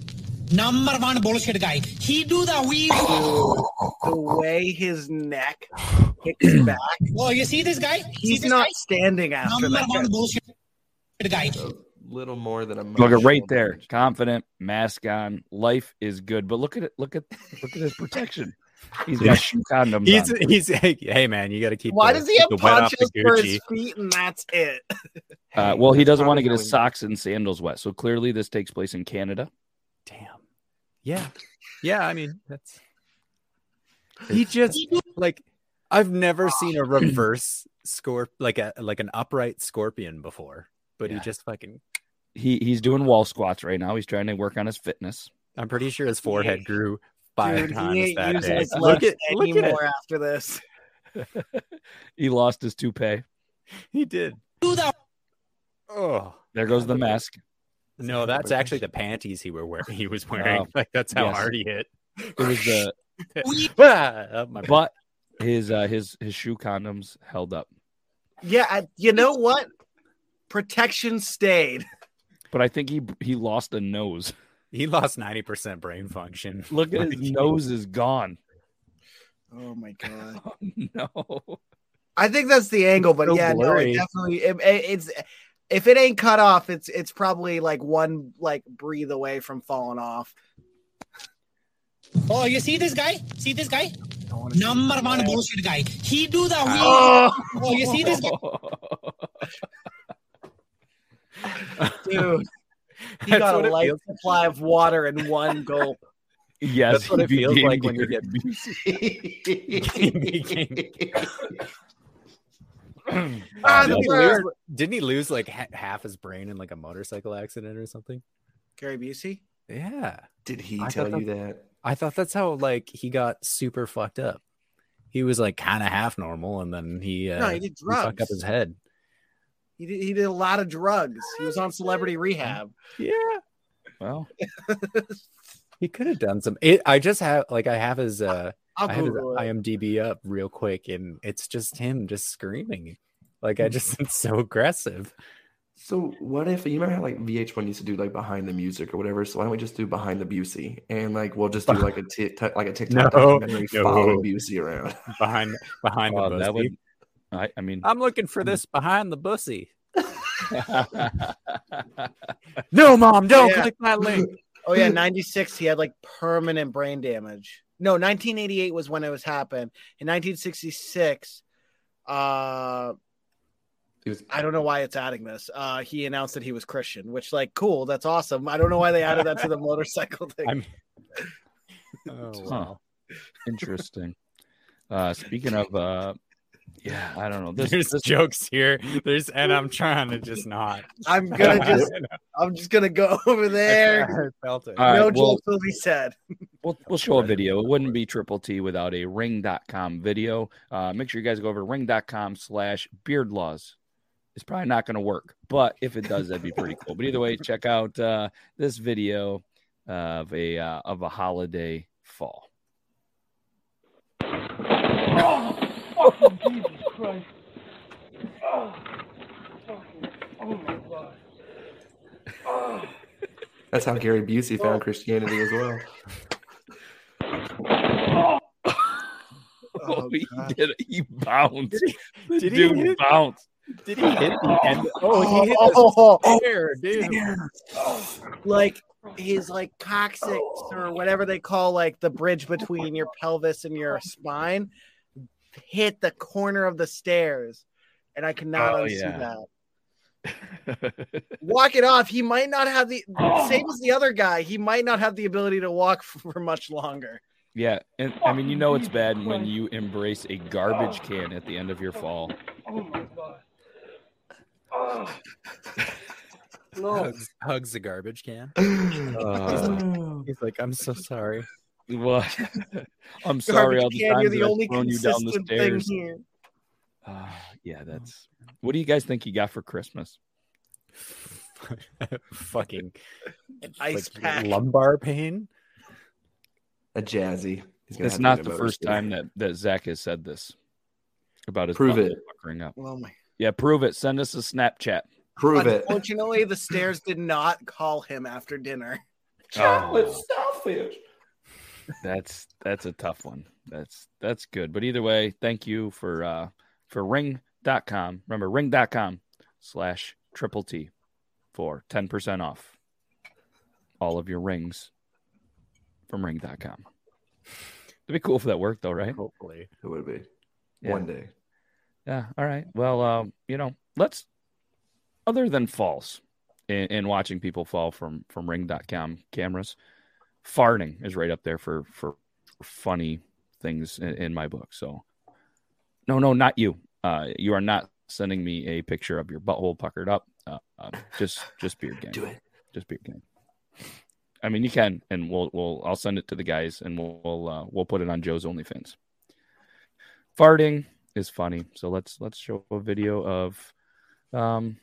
N: Number one bullshit guy. He do the wee woo.
B: The way his neck kicks back,
N: Oh, you see this guy?
B: he's
N: this
B: not
N: guy?
B: standing after
N: Number
B: that.
N: one bullshit guy.
E: A little more than a
A: Look at right there,
E: damage.
A: confident, mask on, life is good. But look at it, look at look at his protection. He's got shoe condoms
C: He's
A: on.
C: he's hey, hey, man, you got to keep.
B: Why
C: the-
B: does he have
C: the wet off
B: ponchos for his feet and that's it?
A: Uh, well, he doesn't want to get his socks and sandals wet. So clearly, this takes place in Canada.
C: Damn. Yeah. Yeah. I mean, that's. He just like I've never ah. seen a reverse scorp like a like an upright scorpion before, but
A: Yeah.
C: he just fucking.
A: He he's doing wall squats right now. He's trying to work on his fitness.
C: I'm pretty sure his forehead grew five
B: Dude,
C: times
B: he ain't
C: that
B: using
C: day. Look at look at it.
B: anymore after this.
A: he lost his toupee.
C: He did.
N: Do the
C: Oh,
A: There goes the mask.
C: No, that's actually the panties he were wearing. He was wearing.
A: Oh,
C: like that's how
A: yes.
C: hard he hit.
A: It was the
C: Ah, oh, my bad.
A: but his uh his his shoe condoms held up.
B: Yeah, I, you know what? Protection stayed.
A: But I think he he lost a nose.
C: he lost ninety percent brain function.
A: Look at his nose is gone.
B: Oh my god.
A: no.
B: I think that's the angle, but
C: So
B: yeah, no,
C: blurry.
B: it definitely it, it- it's if it ain't cut off, it's it's probably like one like breathe away from falling off.
N: Oh, you see this guy? See this guy? Number one bullshit guy. He do the oh. wheel.
B: Oh,
N: Oh, you see this guy?
B: dude. He
C: That's
B: got a
C: it
B: light supply of water in one gulp.
A: Yes,
C: That's what
A: he
C: it feels like when you
A: Gary
C: get-
B: Ah,
C: didn't, he lose, didn't he lose like ha- half his brain in like a motorcycle accident or something?
B: Gary Busey?
C: Yeah,
E: Did he
C: I
E: tell you that?
C: I thought that's how like he got super fucked up. He was like kind of half normal, and then he uh,
B: No, he did
C: fucked up his head.
B: He did, he did a lot of drugs. He was on celebrity rehab.
C: Yeah,
A: Well,
C: he could have done some. It, I just have like I have his uh
B: I'll
C: I have his
B: it.
C: IMDb up real quick, and it's just him just screaming. Like I just it's so aggressive.
E: So what if you remember how like VH1 used to do like behind the music or whatever? So why don't we just do behind the Busey and like we'll just do like a tic- like a TikTok
C: No,
E: documentary
C: no.
E: following Busey around.
C: behind behind
A: uh,
C: the
A: that
C: bussy.
A: would I, I mean
C: I'm looking for this behind the bussy. No, mom, don't
B: Yeah.
C: click that link.
B: Oh yeah, 96 he had like permanent brain damage. No, 1988 was when it was happened. In 1966 uh
E: He was
B: I don't know why it's adding this. Uh he announced that he was Christian, which like cool, that's awesome. I don't know why they added that to the motorcycle thing.
C: I'm- Oh wow.
A: interesting. Uh speaking of uh yeah, I don't know. This,
C: There's
A: this
C: jokes here. There's and I'm trying to just not.
B: I'm gonna just I'm just gonna go over there.
C: I felt it.
A: All right,
B: no
A: well-
B: jokes will be said.
A: We'll, we'll show a video. It wouldn't be Triple T without a ring.com video. Uh, make sure you guys go over to ring.com slash beard laws. It's probably not going to work, but if it does, that'd be pretty cool. But either way, check out uh, this video of a uh, of a holiday fall.
L: Oh, Jesus Christ. Oh, fucking, oh my God. Oh.
E: That's how Gary Busey found Christianity as well.
A: Oh, oh he did. it. He bounced.
C: Did he
A: dude
C: hit-
A: bounced.
C: Did he hit the end? Oh, he hit
B: Oh,
C: the stair, dude.
B: like his like coccyx or whatever they call like the bridge between your pelvis and your spine hit the corner of the stairs and i cannot
A: Oh,
B: unsee
A: yeah.
B: that walk it off he might not have the same as the other guy he might not have the ability to walk for much longer
A: Yeah, and I mean, you know it's bad when you embrace a garbage can at the end of your fall.
L: Oh my God. Oh. No.
C: Hugs, hugs the garbage can.
A: Uh,
C: He's like, I'm so sorry.
A: Well, I'm sorry
B: Garbage
A: all the
B: can,
A: times
B: you're the
A: that I've
B: only
A: thrown you down the
B: consistent thing
A: stairs.
B: here
A: Uh, yeah, that's. What do you guys think you got for Christmas?
C: Fucking an
B: ice
C: like,
B: pack
C: lumbar pain.
E: A jazzy.
A: It's not the first
E: scooter.
A: time that that Zach has said this about his
E: Prove it.
A: puckering up.
B: oh my
A: Yeah, prove it. Send us a Snapchat.
E: Prove it.
B: unfortunately the stairs did not call him after dinner
E: Chocolate starfish.
A: That's that's a tough one. That's that's good. But either way, thank you for uh for ring.com. Remember ring.com slash triple T for ten percent off all of your rings from ring.com. It'd be cool if that worked though, right?
C: Hopefully.
E: It would be
A: Yeah.
E: one day.
A: Yeah. All right. Well, um, you know, let's other than falls and, and watching people fall from from ring.com cameras, farting is right up there for for funny things in, in my book. So no, no, not you. Uh, you are not sending me a picture of your butthole puckered up. Uh, um, just just beard gang.
E: Do it.
A: Just beard gang. I mean, you can, and we'll we'll I'll send it to the guys, and we'll we'll, uh, we'll put it on Joe's OnlyFans. Farting is funny, so let's let's show a video of um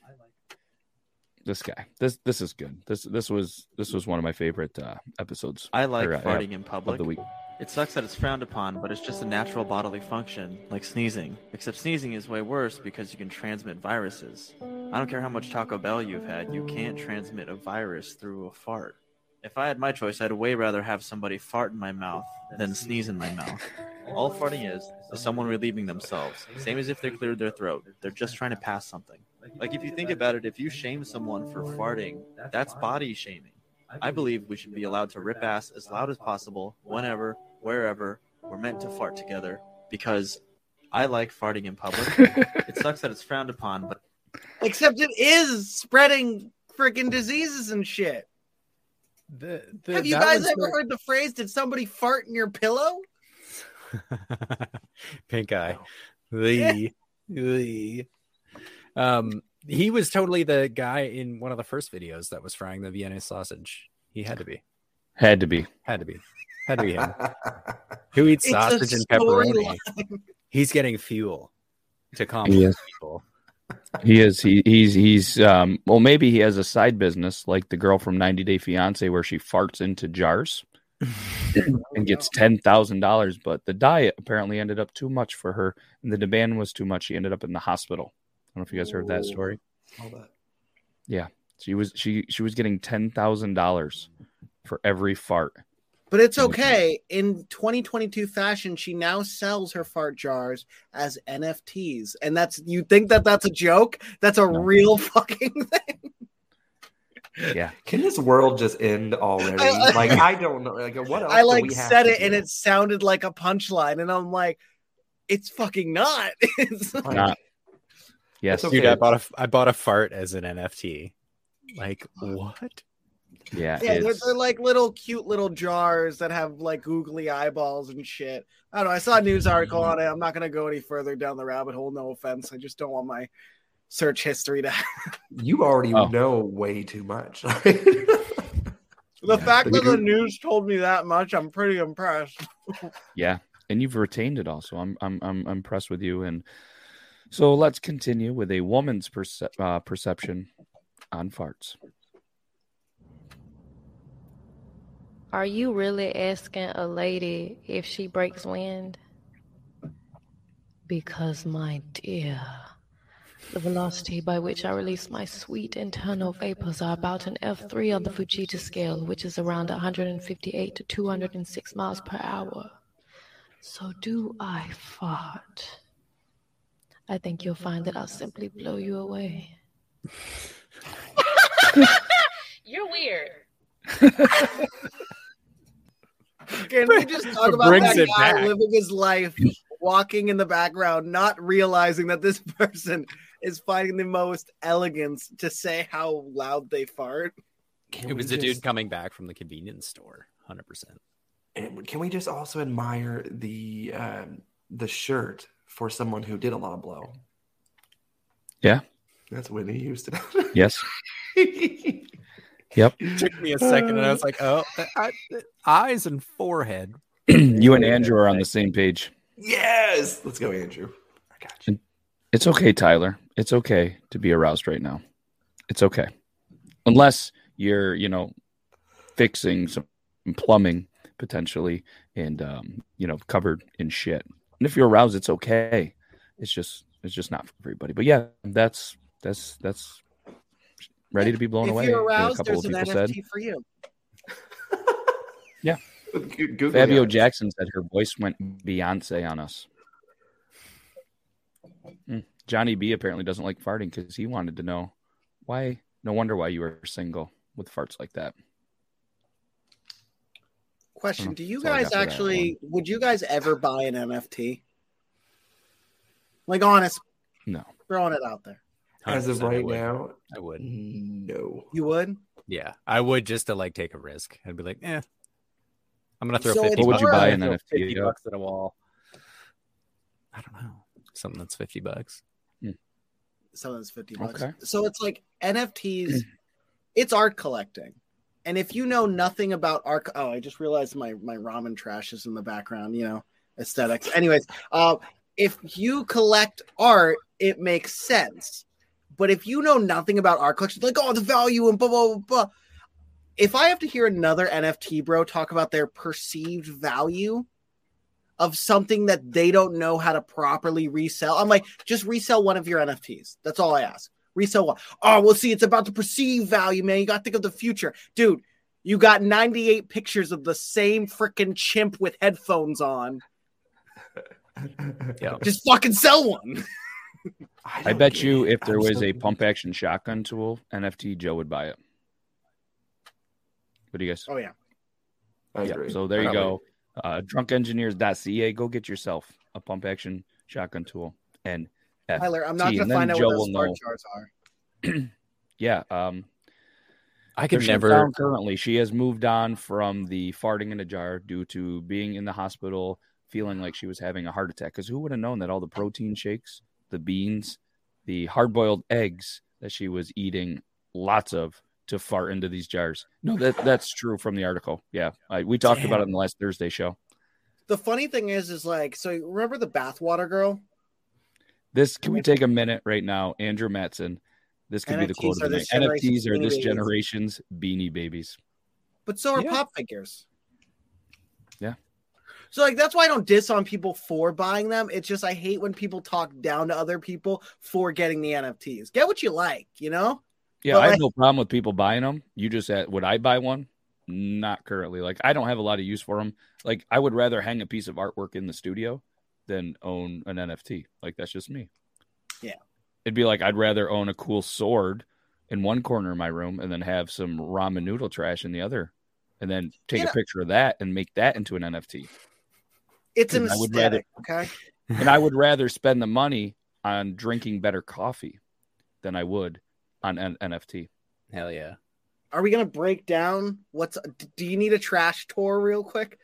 A: this guy. This this is good. This this was this was one of my favorite uh, episodes.
O: I like
A: or, uh,
O: farting in public.
A: the week.
O: It sucks that it's frowned upon, but it's just a natural bodily function, like sneezing. Except sneezing is way worse because you can transmit viruses. I don't care how much Taco Bell you've had, you can't transmit a virus through a fart. If I had my choice, I'd way rather have somebody fart in my mouth than sneeze in my mouth. All farting is is someone relieving themselves. Same as if they cleared their throat. They're just trying to pass something. Like if you think about it, if you shame someone for farting, that's body shaming. I believe we should be allowed to rip ass as loud as possible, whenever, wherever we're meant to fart together, because I like farting in public. it sucks that it's frowned upon, but
B: Except it is spreading freaking diseases and shit.
P: The, the,
B: Have you guys ever
P: the-
B: heard the phrase, did somebody fart in your pillow?
C: Pink eye. The, the. Um, he was totally the guy in one of the first videos that was frying the Vienna sausage. He had to be.
A: Had to be.
C: Had to be. Had to be him. Who eats
B: It's
C: sausage and pepperoni?
B: storyline.
C: He's getting fuel to
A: He
C: compliment
A: is.
C: people.
A: He is. He, he's. He's. Um. Well, maybe he has a side business like the girl from 90 Day Fiance, where she farts into jars and gets ten thousand dollars. But the diet apparently ended up too much for her, and the demand was too much. She ended up in the hospital. I don't know if you guys heard that story.
E: All that.
A: Yeah, she was. She she was getting ten thousand dollars for every fart.
B: But it's okay. In 2022 fashion, she now sells her fart jars as NFTs, and that's you think that that's a joke? That's a real fucking thing.
A: Yeah.
E: Can this world just end already?
B: I-
E: like I don't know. Like what else?
B: I
E: do
B: like
E: we
B: said
E: to
B: it, and it sounded like a punchline, and I'm like, it's fucking not. It's
A: Not. Yes,
C: Dude, I bought a I bought a fart as an NFT. Like what?
A: Yeah,
B: Yeah, they're, they're like little cute little jars that have like googly eyeballs and shit. I don't know. I saw a news article on it. I'm not gonna go any further down the rabbit hole. No offense. I just don't want my search history to.
E: You already
A: Oh.
E: know way too much.
B: the fact
E: but
B: that the news told me that much, I'm pretty impressed.
A: Yeah, and you've retained it also. I'm I'm I'm impressed with you. And so let's continue with a woman's perce- uh, perception on farts.
Q: Are you really asking a lady if she breaks wind? Because, my dear, the velocity by which I release my sweet internal vapors are about an F3 on the Fujita scale, which is around 158 to 206 miles per hour. So, do I fart? I think you'll find that I'll simply blow you away. You're weird.
B: Can we just talk about
C: brings
B: that guy
C: back.
B: living his life, walking in the background, not realizing that this person is finding the most elegance to say how loud they fart?
E: Can
C: it
E: we
C: was a dude coming back from the convenience store. Hundred percent.
E: And can we just also admire the um, the shirt for someone who did a lot of blow?
A: Yeah.
E: That's Whitney Houston.
A: Yes. Yep.
C: Took me a second, and I was like, "Oh, I, eyes and forehead."
A: you and Andrew are on the same page.
E: yes. Let's go, Andrew. I got you.
A: It's okay, Tyler. It's okay to be aroused right now. It's okay. Unless you're, you know, fixing some plumbing potentially and um, you know, covered in shit. And if you're aroused, it's okay. It's just it's just not for everybody. But yeah, that's that's that's ready to be blown
B: if
A: away.
B: you're aroused,
A: a couple
B: there's
A: of
B: an
A: people
B: NFT
A: said.
B: for you.
A: Yeah.
E: Google
A: Fabio
E: it.
A: Jackson said her voice went Beyonce on us. Hmm. Johnny B apparently doesn't like farting because he wanted to know why. No wonder why you were single with farts like that.
B: Question:
A: Oh,
B: Do you
A: that's all I
B: guys
A: got for that
B: actually? Would you guys ever buy an NFT? Like, honest,
A: No.
B: throwing it out there.
E: As of
C: 100% I
E: right
C: would.
E: now,
C: I would.
E: no.
B: You would?
C: Yeah, I would just to like take a risk. I'd be like, eh, I'm gonna throw
B: So
C: fifty.
B: it's
A: What would you buy
B: of-
A: an
C: throw
A: NFT?
C: Fifty
A: of?
C: bucks at a wall. I don't know. Something that's fifty bucks.
B: Something's fifty bucks.
A: Okay.
B: So it's like NFTs. it's art collecting, And if you know nothing about arc, oh, I just realized my my ramen trash is in the background. You know, aesthetics. Anyways, uh, if you collect art, it makes sense. But if you know nothing about art collections, like oh the value and blah blah blah. blah if I have to hear another NFT bro talk about their perceived value of something that they don't know how to properly resell, I'm like, just resell one of your NFTs. That's all I ask. Resell one. Oh, well, see, it's about the perceived value, man. You got to think of the future. Dude, you got 98 pictures of the same freaking chimp with headphones on.
C: Yeah.
B: Just fucking sell one.
A: I, bet you if there was a pump action shotgun tool NFT, Joe would buy it. What do you guys?
B: Oh yeah.
E: I
A: yeah.
E: agree.
A: So there you go. Uh, drunkengineers.ca. Go get yourself a pump action shotgun tool and
B: Tyler, I'm not going to find out
A: Joe
B: what those
A: will
B: smart jars are.
A: Yeah. Um,
C: I could
A: they're shut
C: never-
A: down currently. She has moved on from the farting in a jar due to being in the hospital, feeling like she was having a heart attack. Because who would have known that all the protein shakes, the beans, the hard boiled eggs that she was eating lots of to fart into these jars? No, that that's true from the article. Yeah, I, we talked about it in the last Thursday show.
B: The funny thing is, is like, so remember the bathwater girl?
A: This can we take a minute right now, Andrew Matson? This could be the
B: NFTs
A: quote of the night. NFTs are this
B: Babies.
A: generation's beanie babies.
B: But so are
A: Yeah.
B: pop figures.
A: Yeah.
B: So like that's why I don't diss on people for buying them. It's just I hate when people talk down to other people for getting the NFTs. Get what you like, you know?
A: Yeah,
B: But,
A: I have
B: like-
A: no problem with people buying them. You just said, would I buy one? Not currently. Like, I don't have a lot of use for them. Like, I would rather hang a piece of artwork in the studio than own an NFT. Like, that's just me.
B: Yeah.
A: It'd be like I'd rather own a cool sword in one corner of my room and then have some ramen noodle trash in the other, and then take
B: You
A: a
B: know-
A: picture of that and make that into an NFT.
B: It's an
A: And I would rather-
B: okay?
A: and I would rather spend the money on drinking better coffee than I would on an NFT.
C: Hell yeah.
B: Are we gonna break down what's do you need a trash tour real quick?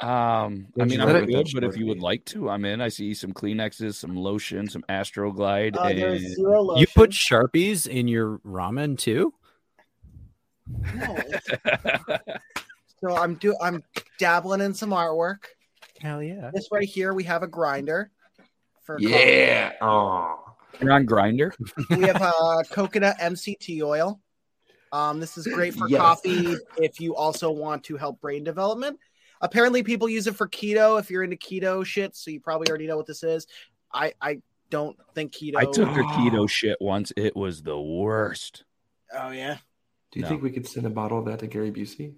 A: Um, I mean, I'm good, but if you would like to, I'm in. I see some Kleenexes, some lotion, some Astroglide,
B: Uh,
A: and.
C: You put Sharpies in your ramen too?
B: No. so I'm do I'm dabbling in some artwork.
C: Hell yeah.
B: This right here, we have a grinder for
E: Yeah. Oh.
A: You're on Grindr.
B: we have uh, coconut MCT oil. Um, this is great for
E: Yes.
B: coffee if you also want to help brain development. Apparently, people use it for keto if you're into keto shit. So you probably already know what this is. I I don't think keto.
A: I took a keto shit once. It was the worst.
B: Oh yeah.
E: Do you
A: No.
E: think we could send a bottle of that to Gary Busey?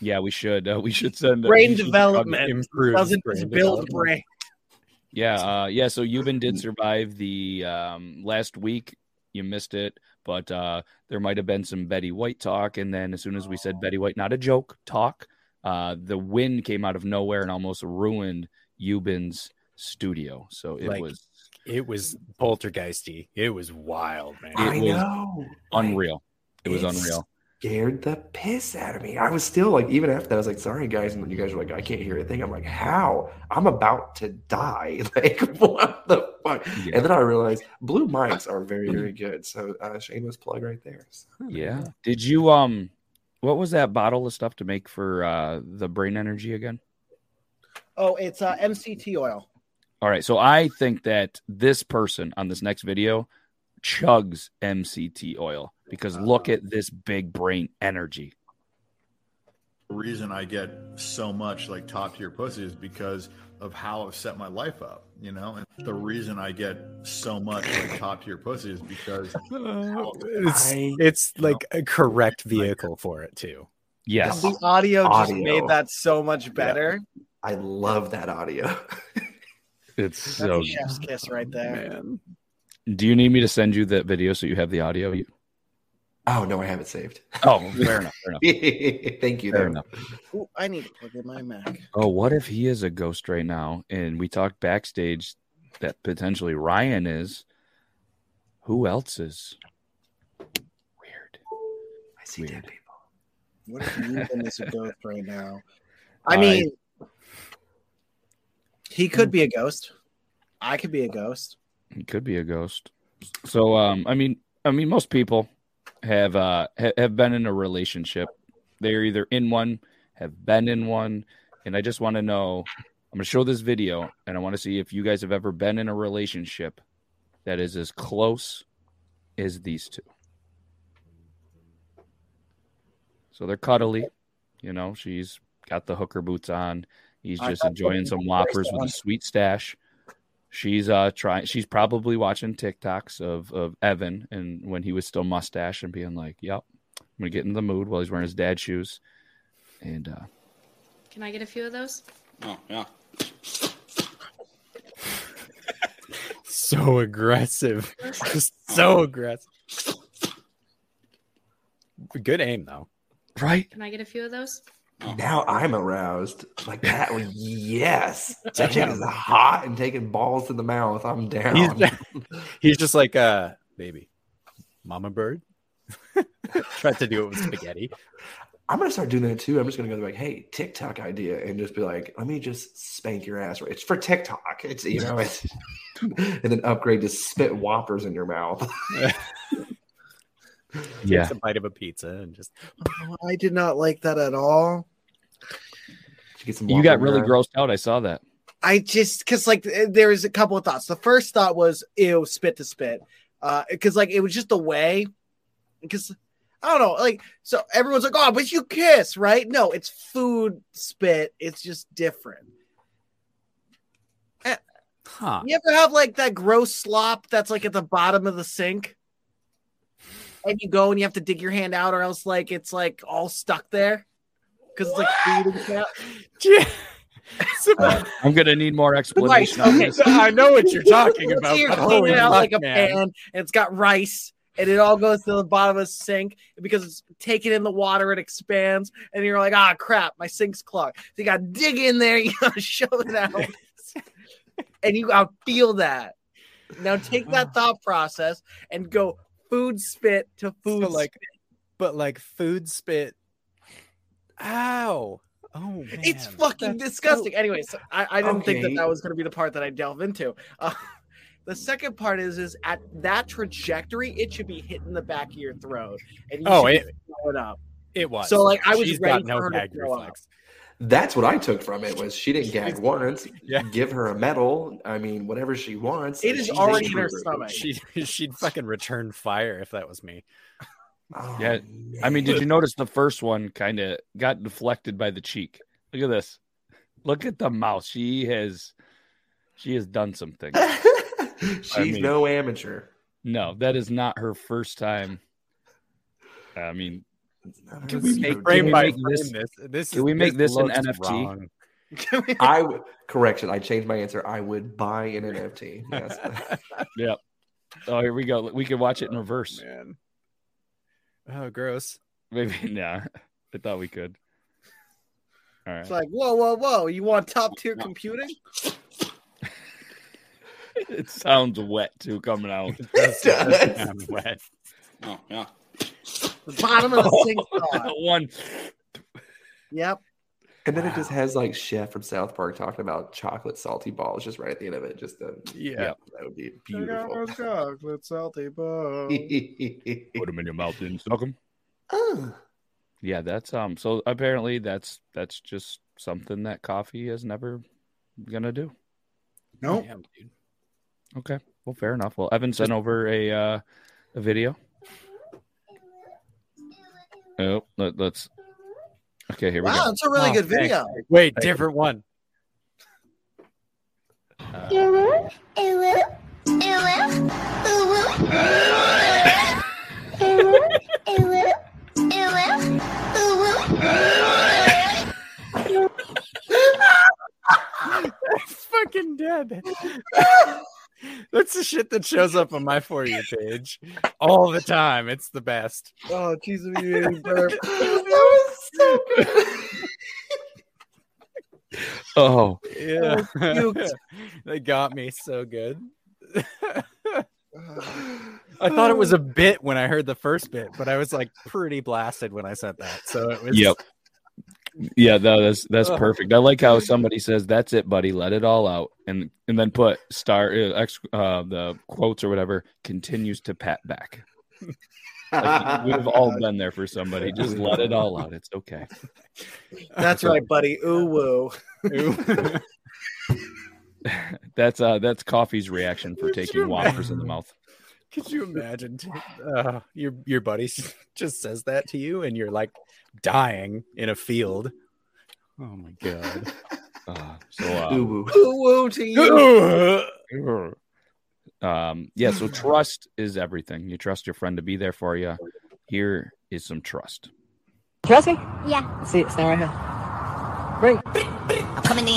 A: Yeah, we should. Uh, we should send uh,
B: Brain
A: we
B: development
A: improve
B: doesn't
A: brain
B: build
A: development.
B: brain.
A: Yeah, uh, yeah. So Euban did survive the um, last week. You missed it, but uh, there might have been some Betty White talk, and then as soon as we said Betty White, not a joke, talk, uh, the wind came out of nowhere and almost ruined Euban's studio. So it
C: Like,
A: was
C: It was poltergeisty. It was wild, man.
A: it
E: I
A: was
E: know.
A: unreal. It was
E: It's
A: unreal.
E: Scared the piss out of me. I was still like, even after that, I was like, sorry guys. And you guys were like, I can't hear a thing. I'm like, how? I'm about to die. Like, what the fuck?
A: Yeah.
E: And then I realized blue mics are very, very good. So uh shameless plug right there. So,
A: Yeah. Did you um? What was that bottle of stuff to make for uh the brain energy again?
B: Oh, it's uh, MCT oil.
A: All right, so I think that this person on this next video chugs MCT oil because uh-huh. look at this big brain energy.
R: The reason I get so much like top tier pussy is because of how I've set my life up, you know? And the reason I get so much like top tier pussy is because uh,
C: It's it's like a correct vehicle for it too.
A: Yes.
B: The audio just
E: Audio.
B: made that so much better.
E: I love that audio.
A: It's
B: That's
A: so
B: a chef's kiss right there.
C: Man.
A: Do you need me to send you that video so you have the audio? You...
E: oh no, I have it saved.
A: Oh, fair enough. Fair enough.
E: Thank you.
A: Fair
E: though.
A: enough.
B: Ooh, I need to plug in my Mac.
A: Oh, what if he is a ghost right now? And we talked backstage that potentially Ryan is. Who else is? Weird.
E: I see
A: Weird.
E: dead people.
B: What if Ruben is a ghost right now? I
A: I-
B: mean, he could hmm. be a ghost. I could be a ghost.
A: He could be a ghost. So, um, I mean, I mean, most people have uh ha- have been in a relationship. They're either in one, have been in one, and I just want to know. I'm gonna show this video, and I want to see if you guys have ever been in a relationship that is as close as these two. So they're cuddly, you know. She's got the hooker boots on. He's just enjoying some whoppers with a sweet stash. She's uh trying. She's probably watching TikToks of of Evan and when he was still mustache and being like, "Yep, I'm gonna get in the mood" while he's wearing his dad's shoes. And uh
S: Can I get a few of those?
A: oh yeah,
C: So aggressive. So aggressive. Good aim though.
A: Right?
S: Can I get a few of those?
E: Now I'm aroused. Like that one, yes. That chick is hot and taking balls to the mouth. I'm down.
C: He's, he's just like uh baby. Mama bird. Tried to do it with spaghetti.
E: I'm gonna start doing that too. I'm just gonna go like, hey, TikTok idea, and just be like, let me just spank your ass. It's for TikTok. It's you know, it's and then upgrade to spit whoppers in your mouth.
A: Yeah.
C: Takes a bite of a pizza and just
B: Oh, I did not like that at all.
E: get some
A: you got really grossed out. I saw that.
B: I just because like th- there was a couple of thoughts. The first thought was ew, spit to spit, because like it was just the way. Because I don't know, like so everyone's like, oh, but you kiss, right? No, it's food spit. It's just different. Eh,
C: Huh.
B: You ever have like that gross slop that's like at the bottom of the sink? And you go and you have to dig your hand out, or else like it's like all stuck there because it's like food and stuff.
A: Uh, I'm gonna need more explanation. on
B: okay.
A: this.
C: I know what you're talking about.
B: you're
C: but
B: cleaning
C: holy
B: out like a
C: man.
B: pan, and it's got rice, and it all goes to the bottom of the sink because it's taken in the water, it expands, and you're like, ah, crap, my sink's clogged. So you got to dig in there, you got to shove it out, and you got to feel that. Now take that thought process and go food spit to food
C: So, like,
B: spit.
C: but like food spit. Ow. Oh man.
B: It's fucking disgusting. Anyway, so I, I didn't think that that was going to be the part that I delve into. Uh, the second part is is at that trajectory, it should be hitting the back of your throat, and you
C: Oh,
B: should
C: it-
B: throwing up.
C: It was.
B: So like I was
C: She's
B: ready
C: got no
B: for her to
C: reflex.
E: That's what I took from it was she didn't gag once.
C: Yeah.
E: Give her a medal. I mean, whatever she wants.
B: It is already in her stomach.
C: She she'd fucking return fire if that was me.
E: Oh,
A: Yeah, I mean, did you notice the first one kind of got deflected by the cheek? Look at this. Look at the mouth. She has, she has done some things.
E: She's
A: mean-
E: no amateur.
A: No, that is not her first time. I mean, can we make,
E: so
A: can we
C: Frame by frame
A: this?
C: this. This
A: Can
C: is-
A: we make
C: this
A: this an NFT?
C: wrong.
E: I w- correction. I changed my answer. I would buy an NFT. Yes.
A: Yeah. Oh, here we go. We could watch it in oh, reverse.
C: Man. Oh, gross.
A: Maybe. Nah, I thought we could. All right.
B: It's like whoa, whoa, whoa! You want top tier computing?
A: It sounds wet too coming out.
E: It does.
C: I'm wet.
A: Oh yeah.
B: The bottom of the sink. thought.
A: One.
B: Yep.
E: And then it just has like Chef from South Park talking about chocolate salty balls just right at the end of it. Just the
C: Yeah.
E: that would be beautiful.
B: chocolate salty ball.
A: Put them in your mouth and suck them.
E: Oh.
A: Yeah, that's um. So apparently, that's that's just something that coffee is never gonna do.
B: Nope.
A: Okay. Well, fair enough. Well, Evan sent over a uh, a video. Oh, let, us Okay, here we go.
B: Wow,
A: go.
B: it's a really
C: Oh,
B: good
C: thanks.
B: video.
C: Wait, different one. fucking dead. That's the shit that shows up on my for you page all the time. It's the best.
B: Oh, Jesus, you made me burp.
A: Oh,
C: Yeah,
B: Oh, cute.
C: they got me so good. I thought it was a bit when I heard the first bit, but I was like pretty blasted when I said that. So it was.
A: Yep. Yeah, no, that's that's
C: Ugh.
A: perfect. I like how somebody says, "That's it, buddy. Let it all out," and and then put star uh, ex, uh, the quotes or whatever continues to pat back. Like, we've all been there for somebody. Just let it all out. It's okay.
B: That's right, buddy. Ooh woo.
A: That's uh that's coffee's reaction for taking whoppers in the mouth.
C: Could you imagine uh, your your buddy just says that to you and you're like dying in a field? Oh my god.
A: Uh, so uh,
E: Ooh, woo.
B: To you.
A: um yeah so trust is everything you trust your friend to be there for you here is some trust
T: Trust me?
J: Yeah.
T: See it, stand right here. Bring.
J: I'm coming in.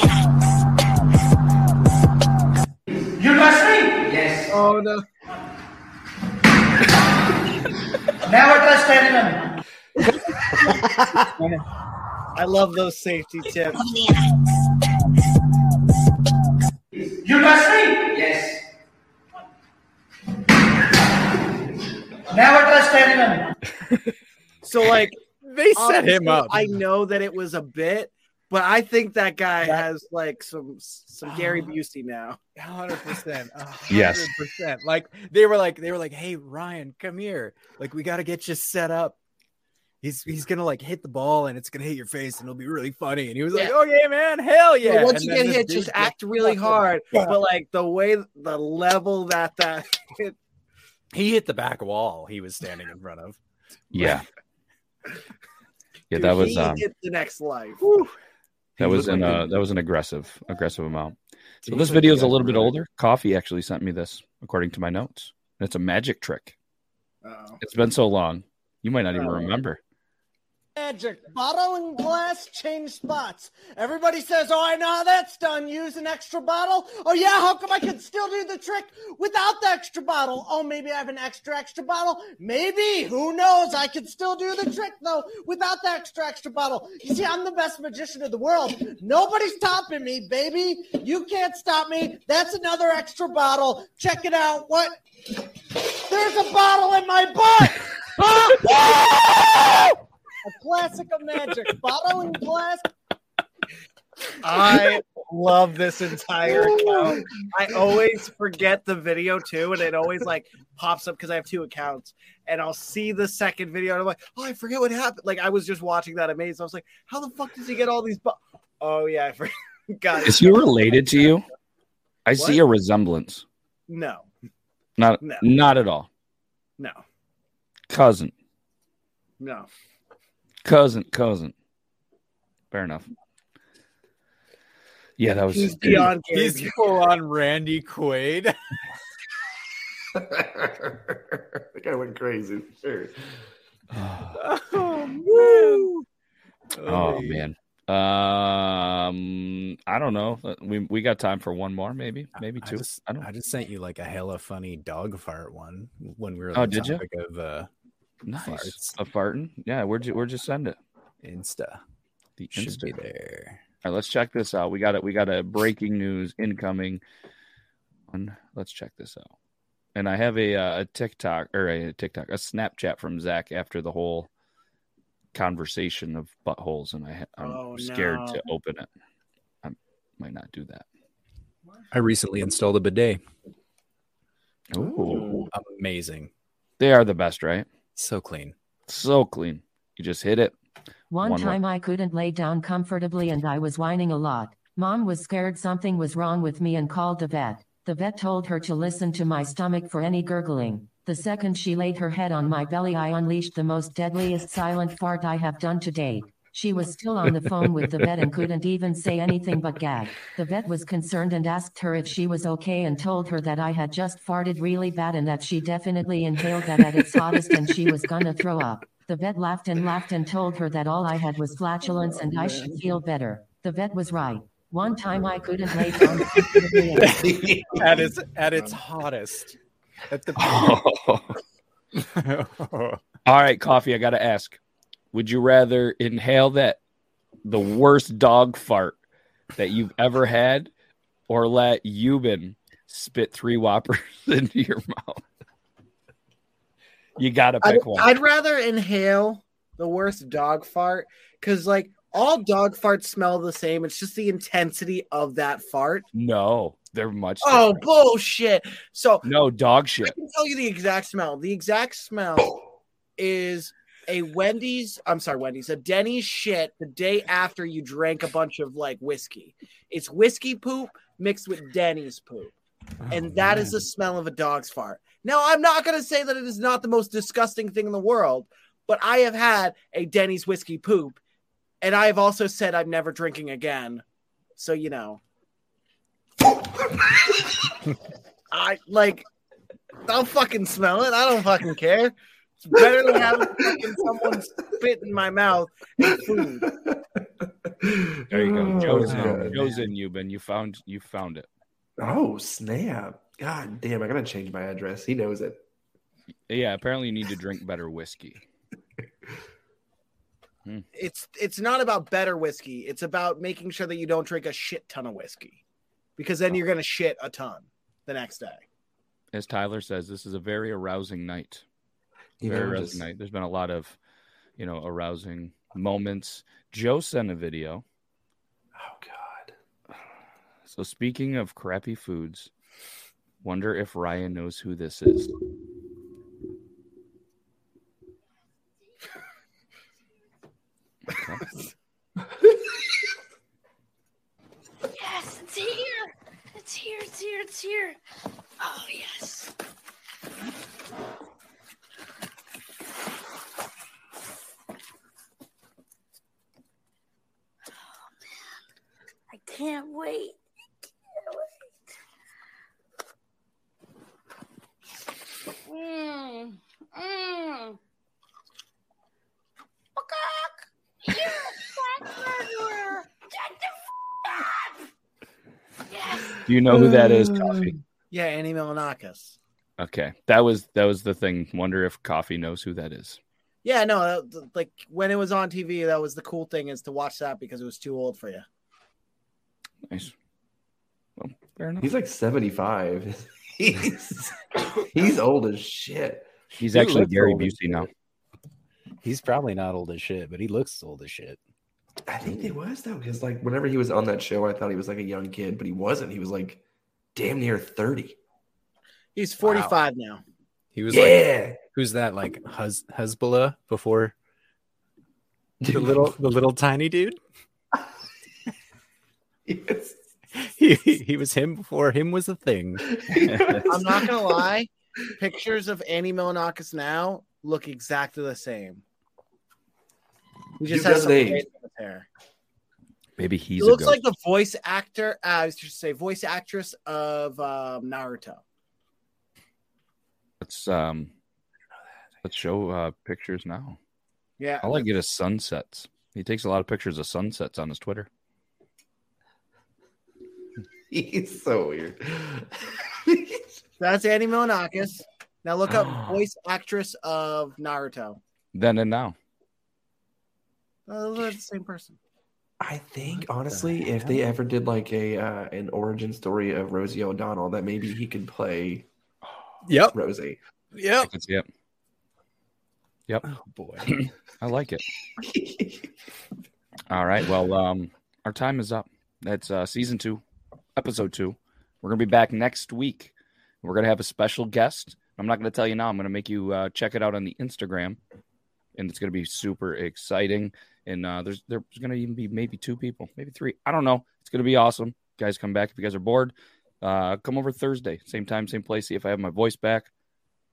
L: You trust me? Yes.
B: Oh no.
L: Never trust anyone.
B: I love those safety tips.
L: You trust me? Yes. Never trust anyone.
B: So like
C: They set him
B: obviously,
C: up.
B: I know that it was a bit, but I think that guy has like some some Gary Busey now.
C: hundred percent.
A: Yes.
C: percent. Like they were like they were like, "Hey Ryan, come here. Like we got to get you set up. He's he's gonna like hit the ball and it's gonna hit your face and it'll be really funny." And he was like,
B: Yeah.
C: "Oh yeah, man, hell yeah!"
B: But once
C: And
B: you get hit, just act really
C: fucking-
B: hard. But like the way the level that that
C: He hit the back wall he was standing in front of.
A: yeah yeah that was
B: he
A: um
B: hit the next life.
A: That was
E: looked
A: an
E: like
A: uh,
E: a-
A: that was an aggressive aggressive amount. So this video is a little bit older. Coffee actually sent me this according to my notes. And it's a magic trick.
B: Oh.
A: it's been so long you might not even remember
U: Magic. Bottle and glass change spots. Everybody says, Oh, I know how that's done. Use an extra bottle. Oh, yeah. How come I can still do the trick without the extra bottle? Oh, maybe I have an extra, extra bottle. Maybe. Who knows? I can still do the trick, though, without the extra, extra bottle. You see, I'm the best magician in the world. Nobody's stopping me, baby. You can't stop me. That's another extra bottle. Check it out. What? There's a bottle in my butt. Ah! Woo! A classic of magic. Bottle and glass.
B: I love this entire account. I always forget the video too, and it always like pops up because I have two accounts, and I'll see the second video, and I'm like, oh, I forget what happened. Like I was just watching that amazing. I was like, how the fuck does he get all these? Bu- oh yeah, I forgot.
A: is he related to you i see a resemblance
B: No,
A: not
B: No.
A: not at all
B: no,
A: cousin
B: no.
A: Cousin cousin fair enough yeah that was
B: He's beyond.
C: He's
B: Busey.
C: full on Randy Quaid.
E: the guy went crazy. Sure.
C: oh,
A: Oh man. Um, I don't know. Uh, We we got time for one more, maybe, maybe
C: I
A: two.
C: just,
A: I don't.
C: I just sent you like a hella funny dog fart one when we were on
A: Oh,
C: the
A: did you?
C: of uh,
A: Nice.
C: farts.
A: A farting. Yeah. Where'd you Where'd you send it?
C: Insta.
A: The
C: Should
A: Insta.
C: be there.
A: All right, let's check this out. We got it. We got a breaking news incoming. Let's check this out. And I have a uh, a TikTok or a TikTok a Snapchat from Zach after the whole conversation of buttholes, and I I'm
B: Oh,
A: scared
B: no.
A: to open it. I might not do that.
C: I recently installed a bidet.
A: Ooh.
C: Amazing.
A: They are the best, right?
C: So clean.
A: So clean. You just hit it.
V: One,
A: One
V: time I couldn't lay down comfortably and I was whining a lot. Mom was scared something was wrong with me and called the vet. The vet told her to listen to my stomach for any gurgling. The second she laid her head on my belly, I unleashed the most deadliest silent fart I have done to date. She was still on the phone with the vet and couldn't even say anything but gag. The vet was concerned and asked her if she was okay and told her that I had just farted really bad and that she definitely inhaled that at its hottest and she was gonna throw up. The vet laughed and laughed and told her that all I had was flatulence and I should feel better. The vet was right. One time I couldn't lay down
C: at its at its hottest. At the
A: All right, coffee. I got to ask: Would you rather inhale that the worst dog fart that you've ever had, or let Euban spit three whoppers into your mouth? You got to
B: I'd,
A: pick one.
B: I'd rather inhale the worst dog fart because, like, all dog farts smell the same. It's just the intensity of that fart.
A: no, they're much.
B: Oh, bullshit. So,
A: no dog shit.
B: I can tell you the exact smell. The exact smell is a Wendy's, I'm sorry, Wendy's, a Denny's shit the day after you drank a bunch of like whiskey. It's whiskey poop mixed with Denny's poop. Oh, and that is the smell of a dog's fart. Now, I'm not going to say that it is not the most disgusting thing in the world, but I have had a Denny's whiskey poop, and I have also said I'm never drinking again. So, you know. I like, I'll fucking smell it. I don't fucking care. It's better than having someone spit in my mouth and food.
A: There you go. Joe's
E: Oh,
A: in.
E: God.
A: Joe's in. Euban. You found. You found it.
E: Oh snap! God damn! I gotta change my address. He knows it.
A: Yeah. Apparently, you need to drink better whiskey. Hmm.
B: It's it's not about better whiskey. It's about making sure that you don't drink a shit ton of whiskey, because then you're gonna shit a ton the next day.
A: As Tyler says, this is a very arousing night.
E: You
A: very
E: know,
A: arousing
E: just-
A: night. There's been a lot of, you know, arousing moments. Joe sent a video.
E: Oh God.
A: So speaking of crappy foods, wonder if Ryan knows who this is.
W: Yes, it's here. It's here. It's here. It's here. Oh yes. Oh man, I can't wait. I can't wait. Mmm. Mmm. You're a fat murderer. Get the f- up. Yes.
A: Do you know who that is, mm. Coffee?
B: Yeah, Andy Milonakis.
A: Okay, that was that was the thing. Wonder if Coffee knows who that is.
B: Yeah, no, uh, that- like when it was on TV, that was the cool thing is to watch that because it was too old for you.
A: Nice. Well, fair enough.
E: He's like seventy-five. he's he's old as shit.
A: He's
C: He
A: actually Gary Busey now.
C: He's probably not old as shit, but he looks old as shit.
E: I think it was though, because like whenever he was on that show, I thought he was like a young kid, but he wasn't. He was like damn near thirty.
B: He's 45 now.
C: He was
E: Yeah.
C: like, who's that? Like Huz Hasbulla before the little the little tiny dude.
E: Yes.
C: He, he was him before him was a thing.
B: I'm not gonna lie, pictures of Andy Milonakis now look exactly the same. He just
E: He
B: has some
E: age.
B: fade in his hair.
A: Maybe
B: He
A: he's.
B: looks
A: a
B: like the voice actor. Uh, I was just say voice actress of um, Naruto.
A: Let's um, let's show uh pictures now.
B: Yeah,
A: All I get is sunsets. He takes a lot of pictures of sunsets on his Twitter.
E: He's so weird.
B: that's Andy Milonakis. Now look up voice actress of Naruto.
A: Then and now.
B: Uh, those are the same person.
E: I think honestly, if they ever did like a uh, an origin story of Rosie O'Donnell, that maybe he could play
C: Yep.
E: Rosie.
A: I
C: Yep.
A: can see it. Yep.
C: Oh boy.
A: I like it. All right. Well, um, our time is up. That's uh, season two, episode two. We're gonna be back next week. We're gonna have a special guest. I'm not gonna tell you now. I'm gonna make you uh, check it out on the Instagram, and it's gonna be super exciting. And uh, there's there's gonna even be maybe two people, maybe three. I don't know. It's gonna be awesome. Guys, come back if you guys are bored. Uh, come over Thursday, same time, same place. See if I have my voice back.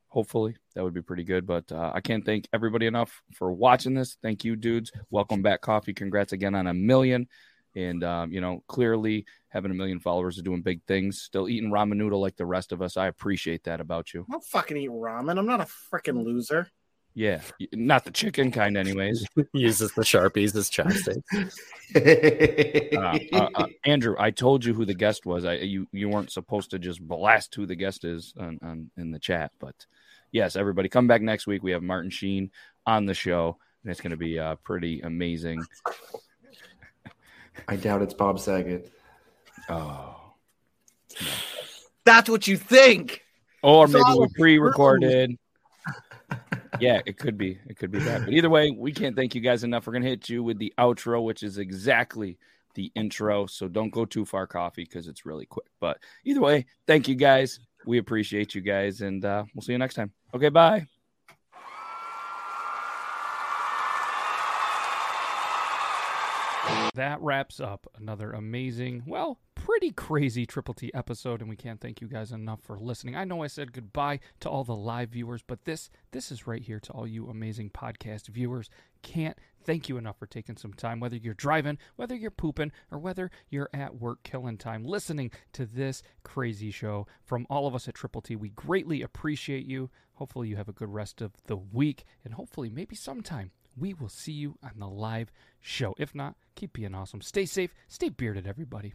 A: Hopefully, that would be pretty good. But uh, I can't thank everybody enough for watching this. Thank you, dudes. Welcome back, Coffee. Congrats again on a million. And, um, you know, clearly having a million followers is doing big things. Still eating ramen noodle like the rest of us. I appreciate that about you.
B: I don't fucking eat ramen. I'm not a freaking loser.
A: Yeah. Not the chicken kind, anyways.
C: Uses the sharpies as chopsticks.
A: Uh, uh, uh, Andrew, I told you who the guest was. I you you weren't supposed to just blast who the guest is on, on in the chat, but yes, everybody come back next week. We have Martin Sheen on the show, and it's going to be uh, pretty amazing.
E: I doubt it's Bob Saget.
A: Oh,
B: That's what you think.
A: or
B: It's
A: maybe we pre-recorded. yeah, it could be. It could be that. But either way, we can't thank you guys enough. We're gonna hit you with the outro, which is exactly the intro. So don't go too far, coffee, because it's really quick. But either way, thank you guys. We appreciate you guys, and uh, we'll see you next time. Okay, bye.
H: That wraps up another amazing, well, pretty crazy Triple T episode, and we can't thank you guys enough for listening. I know I said goodbye to all the live viewers, but this this is right here to all you amazing podcast viewers. Can't thank you enough for taking some time, whether you're driving, whether you're pooping, or whether you're at work killing time, listening to this crazy show. From all of us at Triple T, we greatly appreciate you. Hopefully, you have a good rest of the week, and hopefully, maybe sometime we will see you on the live show. If not, keep being awesome. Stay safe, stay bearded, everybody.